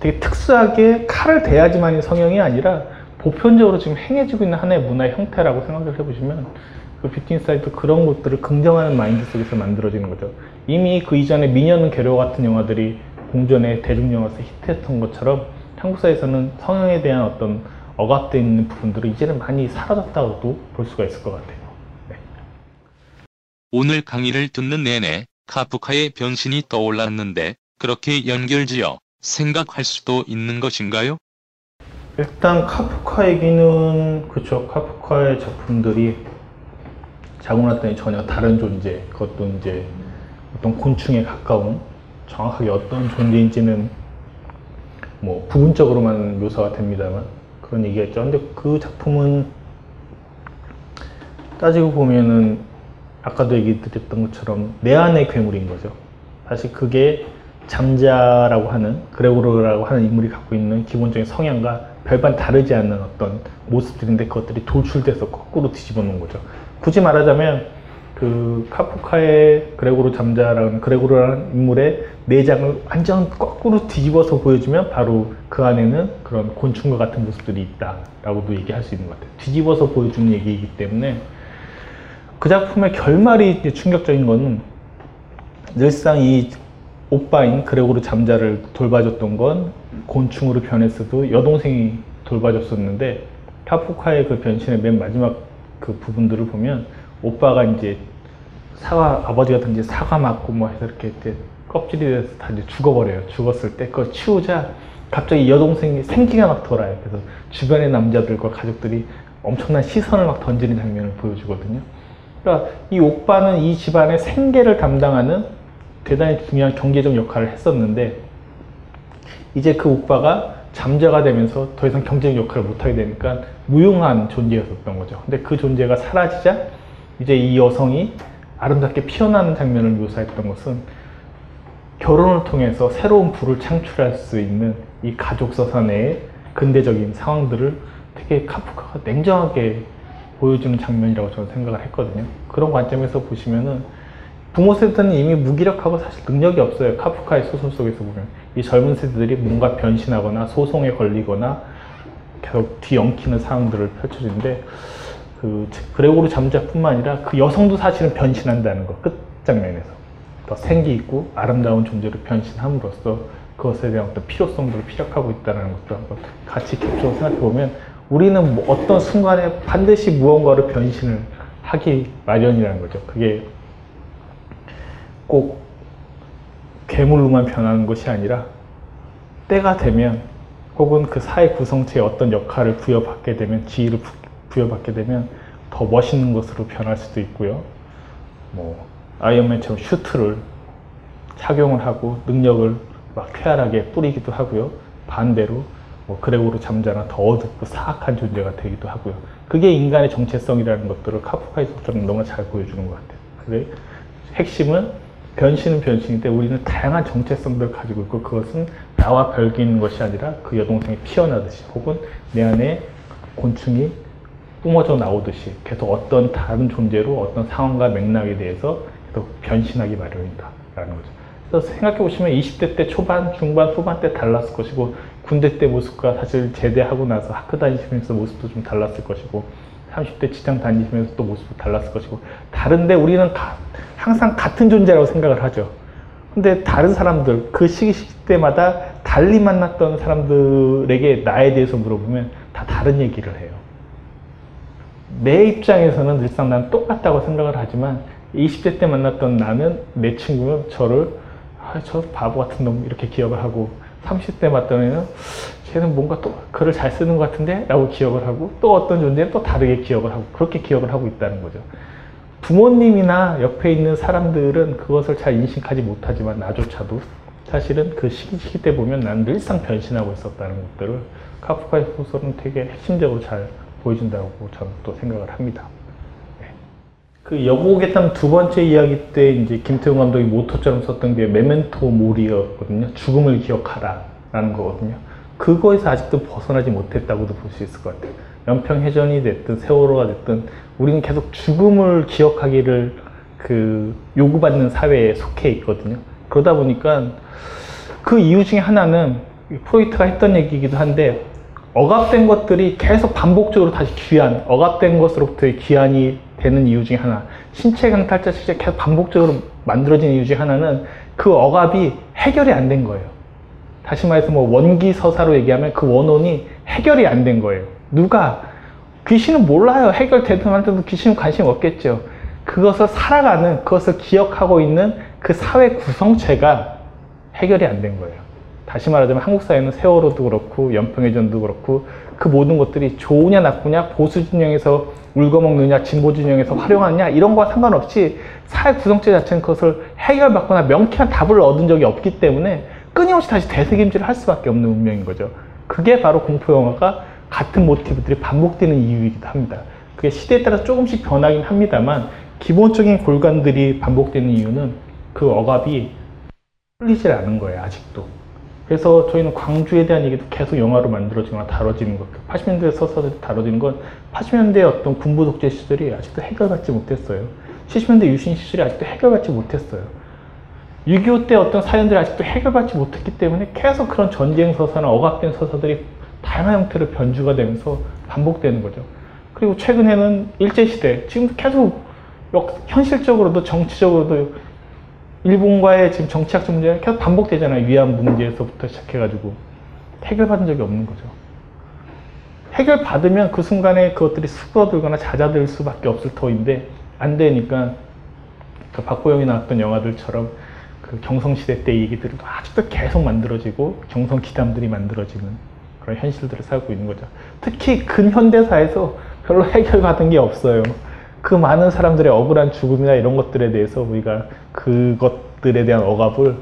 되게 특수하게 칼을 대야지만이 성형이 아니라 보편적으로 지금 행해지고 있는 하나의 문화 의 형태라고 생각을 해보시면 그 뷰티 인사이드 그런 것들을 긍정하는 마인드 속에서 만들어지는 거죠. 이미 그 이전에 미녀는 괴로워 같은 영화들이 공전의 대중영화에서 히트했던 것처럼 한국 사회에서는 성형에 대한 어떤 억압되어 있는 부분들은 이제는 많이 사라졌다고도 볼 수가 있을 것 같아요. 네. 오늘 강의를 듣는 내내 카프카의 변신이 떠올랐는데 그렇게 연결지어 생각할 수도 있는 것인가요? 일단 카프카 얘기는 그렇죠. 카프카의 작품들이 자고 났더니 전혀 다른 존재, 그것도 이제 어떤 곤충에 가까운 정확하게 어떤 존재인지는 뭐 부분적으로만 묘사가 됩니다만 그런 얘기가 있죠. 근데 그 작품은 따지고 보면은 아까도 얘기 드렸던 것처럼 내 안의 괴물인 거죠. 사실 그게 잠자라고 하는 그레고르라고 하는 인물이 갖고 있는 기본적인 성향과 별반 다르지 않는 어떤 모습들인데 그것들이 돌출돼서 거꾸로 뒤집어 놓은 거죠. 굳이 말하자면 그 카프카의 그레고르 잠자라는 그레고르라는 인물의 내장을 완전 거꾸로 뒤집어서 보여주면 바로 그 안에는 그런 곤충과 같은 모습들이 있다라고도 얘기할 수 있는 것 같아요. 뒤집어서 보여주는 얘기이기 때문에 그 작품의 결말이 충격적인 거는 늘상 이 오빠인 그레고르 잠자를 돌봐줬던 건 곤충으로 변했어도 여동생이 돌봐줬었는데 카프카의 그 변신의 맨 마지막 그 부분들을 보면 오빠가 이제 사과 아버지가 든지 사과 맞고 뭐 해서 이렇게 이제 껍질이 돼서 다 이제 죽어버려요. 죽었을 때 그걸 치우자 갑자기 여동생이 생기가 막 돌아요. 그래서 주변의 남자들과 가족들이 엄청난 시선을 막 던지는 장면을 보여주거든요. 그러니까 이 오빠는 이 집안의 생계를 담당하는 대단히 중요한 경제적 역할을 했었는데 이제 그 오빠가 잠자가 되면서 더 이상 경제적 역할을 못하게 되니까 무용한 존재였었던 거죠. 근데 그 존재가 사라지자 이제 이 여성이 아름답게 피어나는 장면을 묘사했던 것은 결혼을 통해서 새로운 부를 창출할 수 있는 이 가족 서사 내의 근대적인 상황들을 되게 카프카가 냉정하게 보여주는 장면이라고 저는 생각을 했거든요. 그런 관점에서 보시면은 부모 세대는 이미 무기력하고 사실 능력이 없어요. 카프카의 소설 속에서 보면 이 젊은 세대들이 뭔가 변신하거나 소송에 걸리거나 계속 뒤엉키는 상황들을 펼쳐지는데 그 그레고르 잠자뿐만 아니라 그 여성도 사실은 변신한다는 거 끝장면에서 더 생기 있고 아름다운 존재로 변신함으로써 그것에 대한 어떤 필요성들을 피력하고 있다는 것도 한번 같이 겹쳐 생각해 보면 우리는 뭐 어떤 순간에 반드시 무언가로 변신을 하기 마련이라는 거죠. 그게 꼭 괴물로만 변하는 것이 아니라 때가 되면 혹은 그 사회 구성체에 어떤 역할을 부여받게 되면 지위를 부- 부여받게 되면 더 멋있는 것으로 변할 수도 있고요. 뭐 아이언맨처럼 슈트를 착용을 하고 능력을 막 쾌활하게 뿌리기도 하고요. 반대로 뭐 그레고로 잠자나 더 어둡고 사악한 존재가 되기도 하고요. 그게 인간의 정체성이라는 것들을 카프카의 소설은 너무 잘 보여주는 것 같아요. 그래 핵심은 변신은 변신인데 우리는 다양한 정체성들을 가지고 있고 그것은 나와 별개 있는 것이 아니라 그 여동생이 피어나듯이 혹은 내 안에 곤충이 뿜어져 나오듯이 계속 어떤 다른 존재로 어떤 상황과 맥락에 대해서 계속 변신하기 마련이다라는 거죠. 그래서 생각해 보시면 20대 때 초반, 중반, 후반 때 달랐을 것이고 군대 때 모습과 사실 제대하고 나서 학교 다니시면서 모습도 좀 달랐을 것이고 30대 직장 다니시면서 또 모습도 달랐을 것이고 다른데 우리는 가- 항상 같은 존재라고 생각을 하죠. 근데 다른 사람들 그 시기 시대마다 달리 만났던 사람들에게 나에 대해서 물어보면 다 다른 얘기를 해요. 내 입장에서는 늘상 난 똑같다고 생각을 하지만 20대 때 만났던 나는 내 친구는 저를 아, 저 바보 같은 놈 이렇게 기억을 하고 30대 만났던 애는 쟤는 뭔가 또 글을 잘 쓰는 것 같은데 라고 기억을 하고 또 어떤 존재는 또 다르게 기억을 하고 그렇게 기억을 하고 있다는 거죠. 부모님이나 옆에 있는 사람들은 그것을 잘 인식하지 못하지만 나조차도 사실은 그 시기, 때 보면 난 늘상 변신하고 있었다는 것들을 카프카의 소설은 되게 핵심적으로 잘 보여준다고 저는 또 생각을 합니다. 네. 그 여고의 땀두 번째 이야기 때 이제 김태훈 감독이 모토처럼 썼던 게 메멘토 모리였거든요. 죽음을 기억하라 라는 거거든요. 그거에서 아직도 벗어나지 못했다고도 볼 수 있을 것 같아요. 연평해전이 됐든 세월호가 됐든 우리는 계속 죽음을 기억하기를 그 요구받는 사회에 속해 있거든요. 그러다 보니까 그 이유 중에 하나는 프로이트가 했던 얘기이기도 한데 억압된 것들이 계속 반복적으로 다시 귀한, 억압된 것으로부터의 귀한이 되는 이유 중에 하나. 신체 강탈자 시제 계속 반복적으로 만들어진 이유 중에 하나는 그 억압이 해결이 안 된 거예요. 다시 말해서 뭐 원기 서사로 얘기하면 그 원혼이 해결이 안 된 거예요. 누가? 귀신은 몰라요. 해결되든 말든 귀신은 관심 없겠죠. 그것을 살아가는, 그것을 기억하고 있는 그 사회 구성체가 해결이 안 된 거예요. 다시 말하자면 한국 사회는 세월호도 그렇고 연평해전도 그렇고 그 모든 것들이 좋으냐 나쁘냐 보수 진영에서 울거먹느냐 진보 진영에서 활용하느냐 이런 거와 상관없이 사회 구성체 자체는 그것을 해결받거나 명쾌한 답을 얻은 적이 없기 때문에 끊임없이 다시 되새김질을 할 수밖에 없는 운명인 거죠. 그게 바로 공포 영화가 같은 모티브들이 반복되는 이유이기도 합니다. 그게 시대에 따라 조금씩 변하긴 합니다만 기본적인 골간들이 반복되는 이유는 그 억압이 풀리질 않은 거예요, 아직도. 그래서 저희는 광주에 대한 얘기도 계속 영화로 만들어지거나 다뤄지는 것. 80년대 서서들이 다뤄지는 건 80년대 어떤 군부 독재 시절이 아직도 해결받지 못했어요. 70년대 유신 시절이 아직도 해결받지 못했어요. 6.25 때 어떤 사연들이 아직도 해결받지 못했기 때문에 계속 그런 전쟁 서사나 억압된 서사들이 다양한 형태로 변주가 되면서 반복되는 거죠. 그리고 최근에는 일제시대, 지금 계속 역- 현실적으로도 정치적으로도 일본과의 지금 정치학적 문제가 계속 반복되잖아요. 위안부 문제에서부터 시작해가지고 해결받은 적이 없는 거죠. 해결받으면 그 순간에 그것들이 수그러들거나 잦아들 수밖에 없을 터인데 안 되니까 그 박보영이 나왔던 영화들처럼 그 경성시대 때 얘기들이 아직도 계속 만들어지고 경성 기담들이 만들어지는 그런 현실들을 살고 있는 거죠. 특히 근현대사에서 별로 해결받은 게 없어요. 그 많은 사람들의 억울한 죽음이나 이런 것들에 대해서 우리가 그것들에 대한 억압을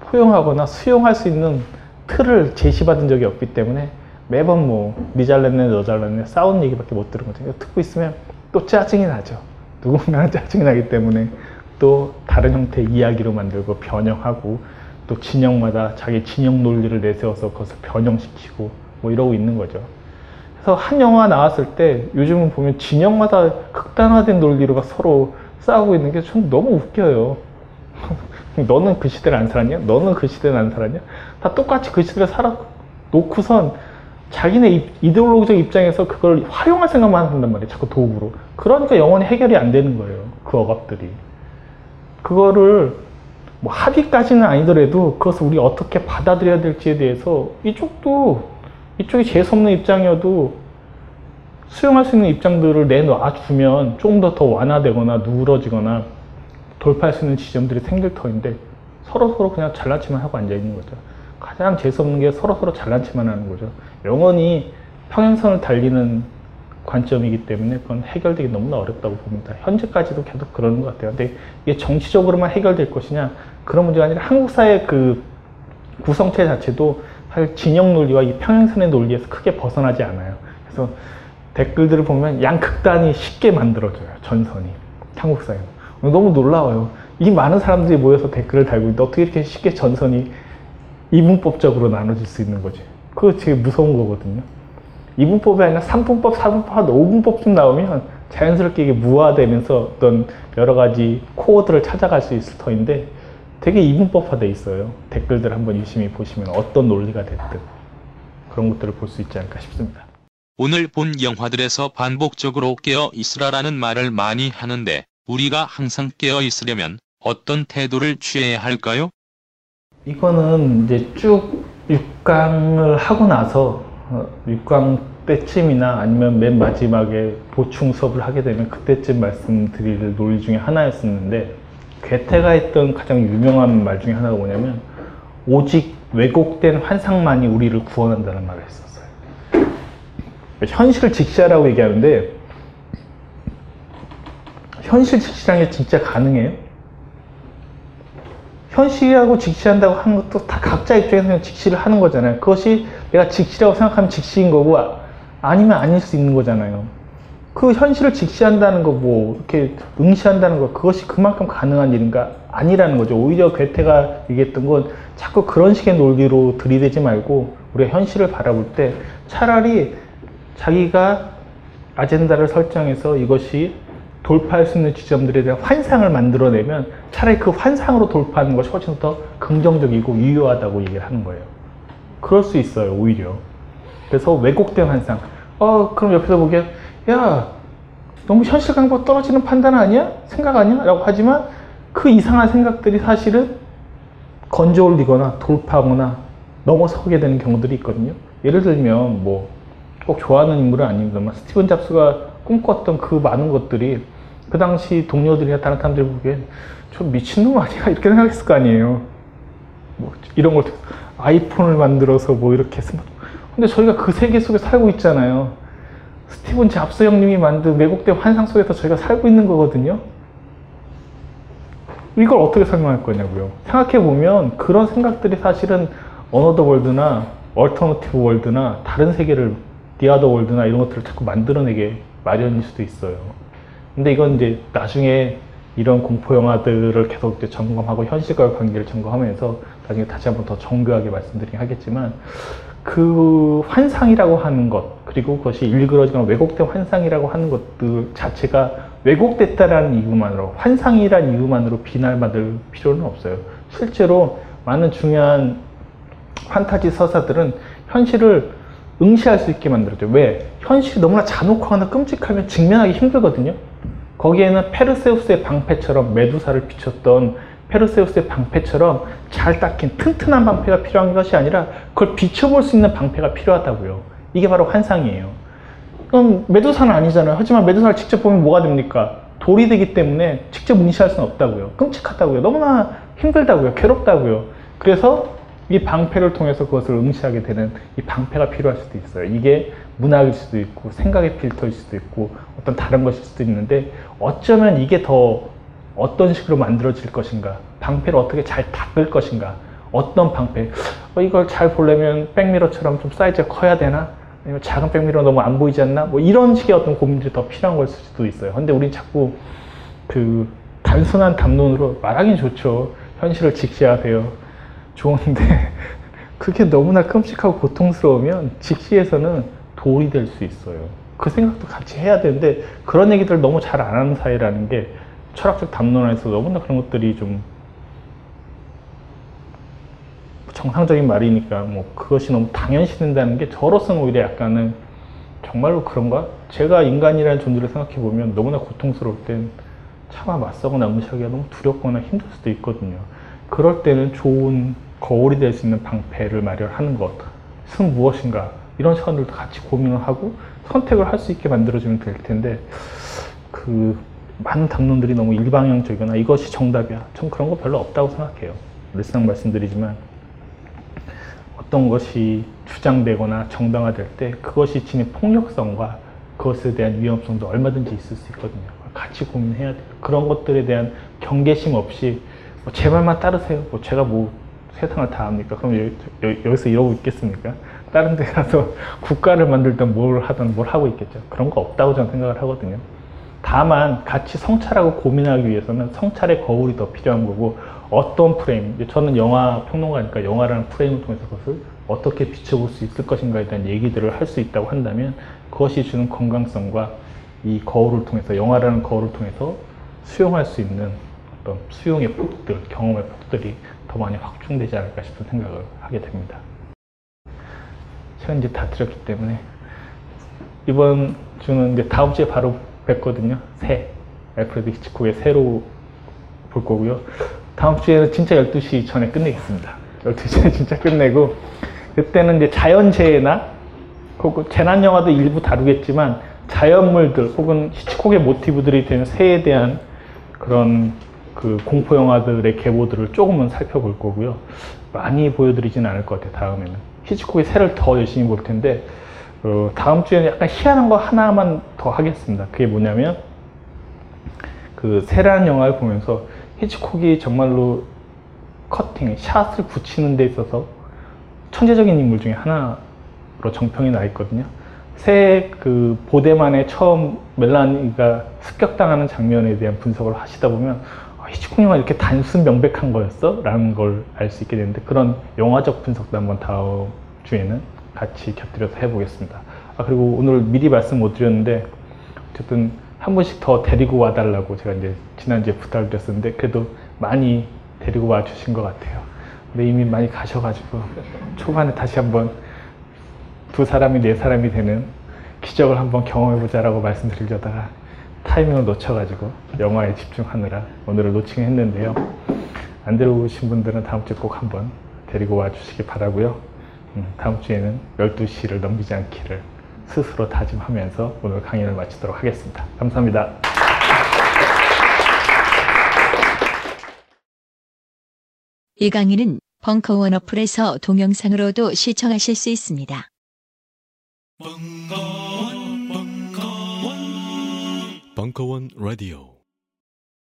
포용하거나 수용할 수 있는 틀을 제시받은 적이 없기 때문에 매번 뭐 니 잘났네 너 잘났네 싸운 얘기밖에 못 들은 거죠. 듣고 있으면 또 짜증이 나죠. 누군가는 [LAUGHS] 짜증이 나기 때문에 또 다른 형태의 이야기로 만들고 변형하고 또 진영마다 자기 진영 논리를 내세워서 그것을 변형시키고 뭐 이러고 있는 거죠. 그래서 한 영화 나왔을 때 요즘은 보면 진영마다 극단화된 논리로가 서로 싸우고 있는 게전 너무 웃겨요. [LAUGHS] 너는 그 시대를 안 살았냐? 너는 그 시대를 안 살았냐? 다 똑같이 그 시대를 살아 놓고선 자기네 이- 이데올로기적 입장에서 그걸 활용할 생각만 한단 말이에요. 자꾸 도구로. 그러니까 영원히 해결이 안 되는 거예요. 그 억압들이. 그거를 뭐 합의까지는 아니더라도 그것을 우리 어떻게 받아들여야 될지에 대해서 이쪽도 이쪽이 재수 없는 입장이어도 수용할 수 있는 입장들을 내놔주면 조금 더 더 완화되거나 누그러지거나 돌파할 수 있는 지점들이 생길 터인데 서로 서로 그냥 잘난 체만 하고 앉아 있는 거죠. 가장 재수 없는 게 서로 서로 잘난 체만 하는 거죠. 영원히 평행선을 달리는 관점이기 때문에 그건 해결되기 너무나 어렵다고 봅니다. 현재까지도 계속 그러는 것 같아요. 근데 이게 정치적으로만 해결될 것이냐 그런 문제가 아니라 한국 사회 그 구성체 자체도 사실 진영 논리와 이 평행선의 논리에서 크게 벗어나지 않아요. 그래서 댓글들을 보면 양극단이 쉽게 만들어져요. 전선이 한국 사회는 너무 놀라워요. 이 많은 사람들이 모여서 댓글을 달고 있는데 어떻게 이렇게 쉽게 전선이 이분법적으로 나눠질 수 있는 거지? 그거 되게 무서운 거거든요. 이분법이 아니라 3분법, 4분법, 한 5분법쯤 나오면 자연스럽게 이게 무화되면서 어떤 여러 가지 코어들을 찾아갈 수 있을 터인데 되게 이분법화돼 있어요. 댓글들 한번 유심히 보시면 어떤 논리가 됐든 그런 것들을 볼 수 있지 않을까 싶습니다. 오늘 본 영화들에서 반복적으로 깨어 있으라라는 말을 많이 하는데 우리가 항상 깨어 있으려면 어떤 태도를 취해야 할까요? 이거는 이제 쭉 6강을 하고 나서 어, 6강 때쯤이나 아니면 맨 마지막에 보충 수업을 하게 되면 그때쯤 말씀드릴 논리 중에 하나였었는데 괴테가 했던 가장 유명한 말 중에 하나가 뭐냐면 오직 왜곡된 환상만이 우리를 구원한다는 말을 했었어요. 현실을 직시하라고 얘기하는데 현실 직시라는 게 진짜 가능해요? 현실이라고 직시한다고 하는 것도 다 각자 입장에서 직시를 하는 거잖아요. 그것이 내가 직시라고 생각하면 직시인 거고 아- 아니면 아닐 수 있는 거잖아요. 그 현실을 직시한다는 거 뭐 이렇게 응시한다는 거 그것이 그만큼 가능한 일인가 아니라는 거죠. 오히려 괴테가 얘기했던 건 자꾸 그런 식의 논리로 들이대지 말고 우리가 현실을 바라볼 때 차라리 자기가 아젠다를 설정해서 이것이 돌파할 수 있는 지점들에 대한 환상을 만들어내면 차라리 그 환상으로 돌파하는 것이 훨씬 더 긍정적이고 유효하다고 얘기를 하는 거예요. 그럴 수 있어요, 오히려. 그래서 왜곡된 환상. 어, 그럼 옆에서 보기엔, 야, 너무 현실 강보 떨어지는 판단 아니야? 생각 아니야? 라고 하지만 그 이상한 생각들이 사실은 건져 올리거나 돌파하거나 넘어서게 되는 경우들이 있거든요. 예를 들면 뭐 꼭 좋아하는 인물은 아닙니다만 스티븐 잡스가 꿈꿨던 그 많은 것들이 그 당시 동료들이나 다른 사람들이 보기엔 저 미친놈 아니야? 이렇게 생각했을 거 아니에요. 뭐 이런 걸 아이폰을 만들어서 뭐 이렇게 스마 근데 저희가 그 세계 속에 살고 있잖아요. 스티븐 잡스 형님이 만든 왜곡된 환상 속에서 저희가 살고 있는 거거든요. 이걸 어떻게 설명할 거냐고요. 생각해 보면 그런 생각들이 사실은 another world나 alternative world나 다른 세계를 the other world나 이런 것들을 자꾸 만들어내게 마련일 수도 있어요. 근데 이건 이제 나중에 이런 공포 영화들을 계속 이제 점검하고 현실과의 관계를 점검하면서 나중에 다시 한번 더 정교하게 말씀드리긴 하겠지만 그 환상이라고 하는 것 그리고 그것이 일그러지거나 왜곡된 환상이라고 하는 것들 자체가 왜곡됐다라는 이유만으로 환상이란 이유만으로 비난받을 필요는 없어요. 실제로 많은 중요한 판타지 서사들은 현실을 응시할 수 있게 만들어줘요. 왜? 현실이 너무나 잔혹하거나 끔찍하면 직면하기 힘들거든요. 거기에는 페르세우스의 방패처럼 메두사를 비췄던 페르세우스의 방패처럼 잘 닦인 튼튼한 방패가 필요한 것이 아니라 그걸 비춰볼 수 있는 방패가 필요하다고요. 이게 바로 환상이에요. 그럼 메두사는 아니잖아요. 하지만 메두사를 직접 보면 뭐가 됩니까? 돌이 되기 때문에 직접 응시할 수는 없다고요. 끔찍하다고요. 너무나 힘들다고요. 괴롭다고요. 그래서 이 방패를 통해서 그것을 응시하게 되는 이 방패가 필요할 수도 있어요. 이게 문학일 수도 있고 생각의 필터일 수도 있고 어떤 다른 것일 수도 있는데 어쩌면 이게 더 어떤 식으로 만들어질 것인가 방패를 어떻게 잘 닦을 것인가 어떤 방패 어, 이걸 잘 보려면 백미러처럼 좀 사이즈가 커야 되나? 아니면 작은 백미러 너무 안 보이지 않나? 뭐 이런 식의 어떤 고민들이 더 필요한 걸 수도 있어요. 근데 우린 자꾸 그 단순한 담론으로 말하긴 좋죠. 현실을 직시하세요. 좋은데 [LAUGHS] 그게 너무나 끔찍하고 고통스러우면 직시에서는 도움이 될 수 있어요. 그 생각도 같이 해야 되는데 그런 얘기들 너무 잘 안 하는 사이라는 게 철학적 담론에서 너무나 그런 것들이 좀 정상적인 말이니까 뭐 그것이 너무 당연시 된다는 게 저로서는 오히려 약간은 정말로 그런가? 제가 인간이라는 존재를 생각해 보면 너무나 고통스러울 땐 차마 맞서거나 응시하기가 너무 두렵거나 힘들 수도 있거든요. 그럴 때는 좋은 거울이 될 수 있는 방패를 마련하는 것 은 무엇인가 이런 시간들도 같이 고민을 하고 선택을 할 수 있게 만들어주면 될 텐데 그 많은 담론들이 너무 일방향적이거나 이것이 정답이야. 전 그런 거 별로 없다고 생각해요. 늘상 말씀드리지만 어떤 것이 주장되거나 정당화될 때 그것이 지닌 폭력성과 그것에 대한 위험성도 얼마든지 있을 수 있거든요. 같이 고민해야 돼요. 그런 것들에 대한 경계심 없이 뭐 제 말만 따르세요. 뭐 제가 뭐 세상을 다 압니까? 그럼 여기, 여기서 이러고 있겠습니까? 다른 [LAUGHS] 데 가서 국가를 만들든 뭘 하든 뭘 하고 있겠죠. 그런 거 없다고 저는 생각을 하거든요. 다만 같이 성찰하고 고민하기 위해서는 성찰의 거울이 더 필요한 거고 어떤 프레임, 저는 영화 평론가니까 영화라는 프레임을 통해서 그것을 어떻게 비춰볼 수 있을 것인가에 대한 얘기들을 할 수 있다고 한다면 그것이 주는 건강성과 이 거울을 통해서 영화라는 거울을 통해서 수용할 수 있는 어떤 수용의 폭들, 경험의 폭들이 더 많이 확충되지 않을까 싶은 생각을 하게 됩니다. 시간 이제 다 드렸기 때문에 이번 주는 이제 다음 주에 바로 뵙거든요. 새 알프레드 히치콕의 새로 볼 거고요. 다음 주에는 진짜 12시 전에 끝내겠습니다. 12시에 [LAUGHS] 진짜 끝내고 그때는 이제 자연재해나 혹은 재난 영화도 일부 다루겠지만 자연물들 혹은 히치콕의 모티브들이 된 새에 대한 그런 그 공포 영화들의 계보들을 조금은 살펴볼 거고요. 많이 보여드리지는 않을 것 같아요. 다음에는 히치콕의 새를 더 열심히 볼 텐데 어, 다음 주에는 약간 희한한 거 하나만 더 하겠습니다. 그게 뭐냐면 그 새라는 영화를 보면서 히치콕이 정말로 커팅, 샷을 붙이는 데 있어서 천재적인 인물 중에 하나로 정평이 나 있거든요. 새 그 보대만에 처음 멜라니가 습격당하는 장면에 대한 분석을 하시다 보면 아, 히치콕 영화 이렇게 단순 명백한 거였어? 라는 걸 알 수 있게 되는데 그런 영화적 분석도 한번 다음 주에는 같이 곁들여서 해보겠습니다. 아, 그리고 오늘 미리 말씀 못 드렸는데 어쨌든 한 번씩 더 데리고 와달라고 제가 이제 지난주에 부탁을 드렸었는데 그래도 많이 데리고 와 주신 것 같아요. 근데 이미 많이 가셔가지고 초반에 다시 한번 두 사람이 네 사람이 되는 기적을 한번 경험해보자라고 말씀드리려다가 타이밍을 놓쳐가지고 영화에 집중하느라 오늘을 놓치긴 했는데요. 안 데려오신 분들은 다음 주에 꼭 한번 데리고 와 주시기 바라고요. 음, 다음 주에는 12시를 넘기지 않기를 스스로 다짐하면서 오늘 강연을 마치도록 하겠습니다. 감사합니다. 이 강의는 벙커원 어플에서 동영상으로도 시청하실 수 있습니다. 벙커원, 벙커원, 벙커원 라디오.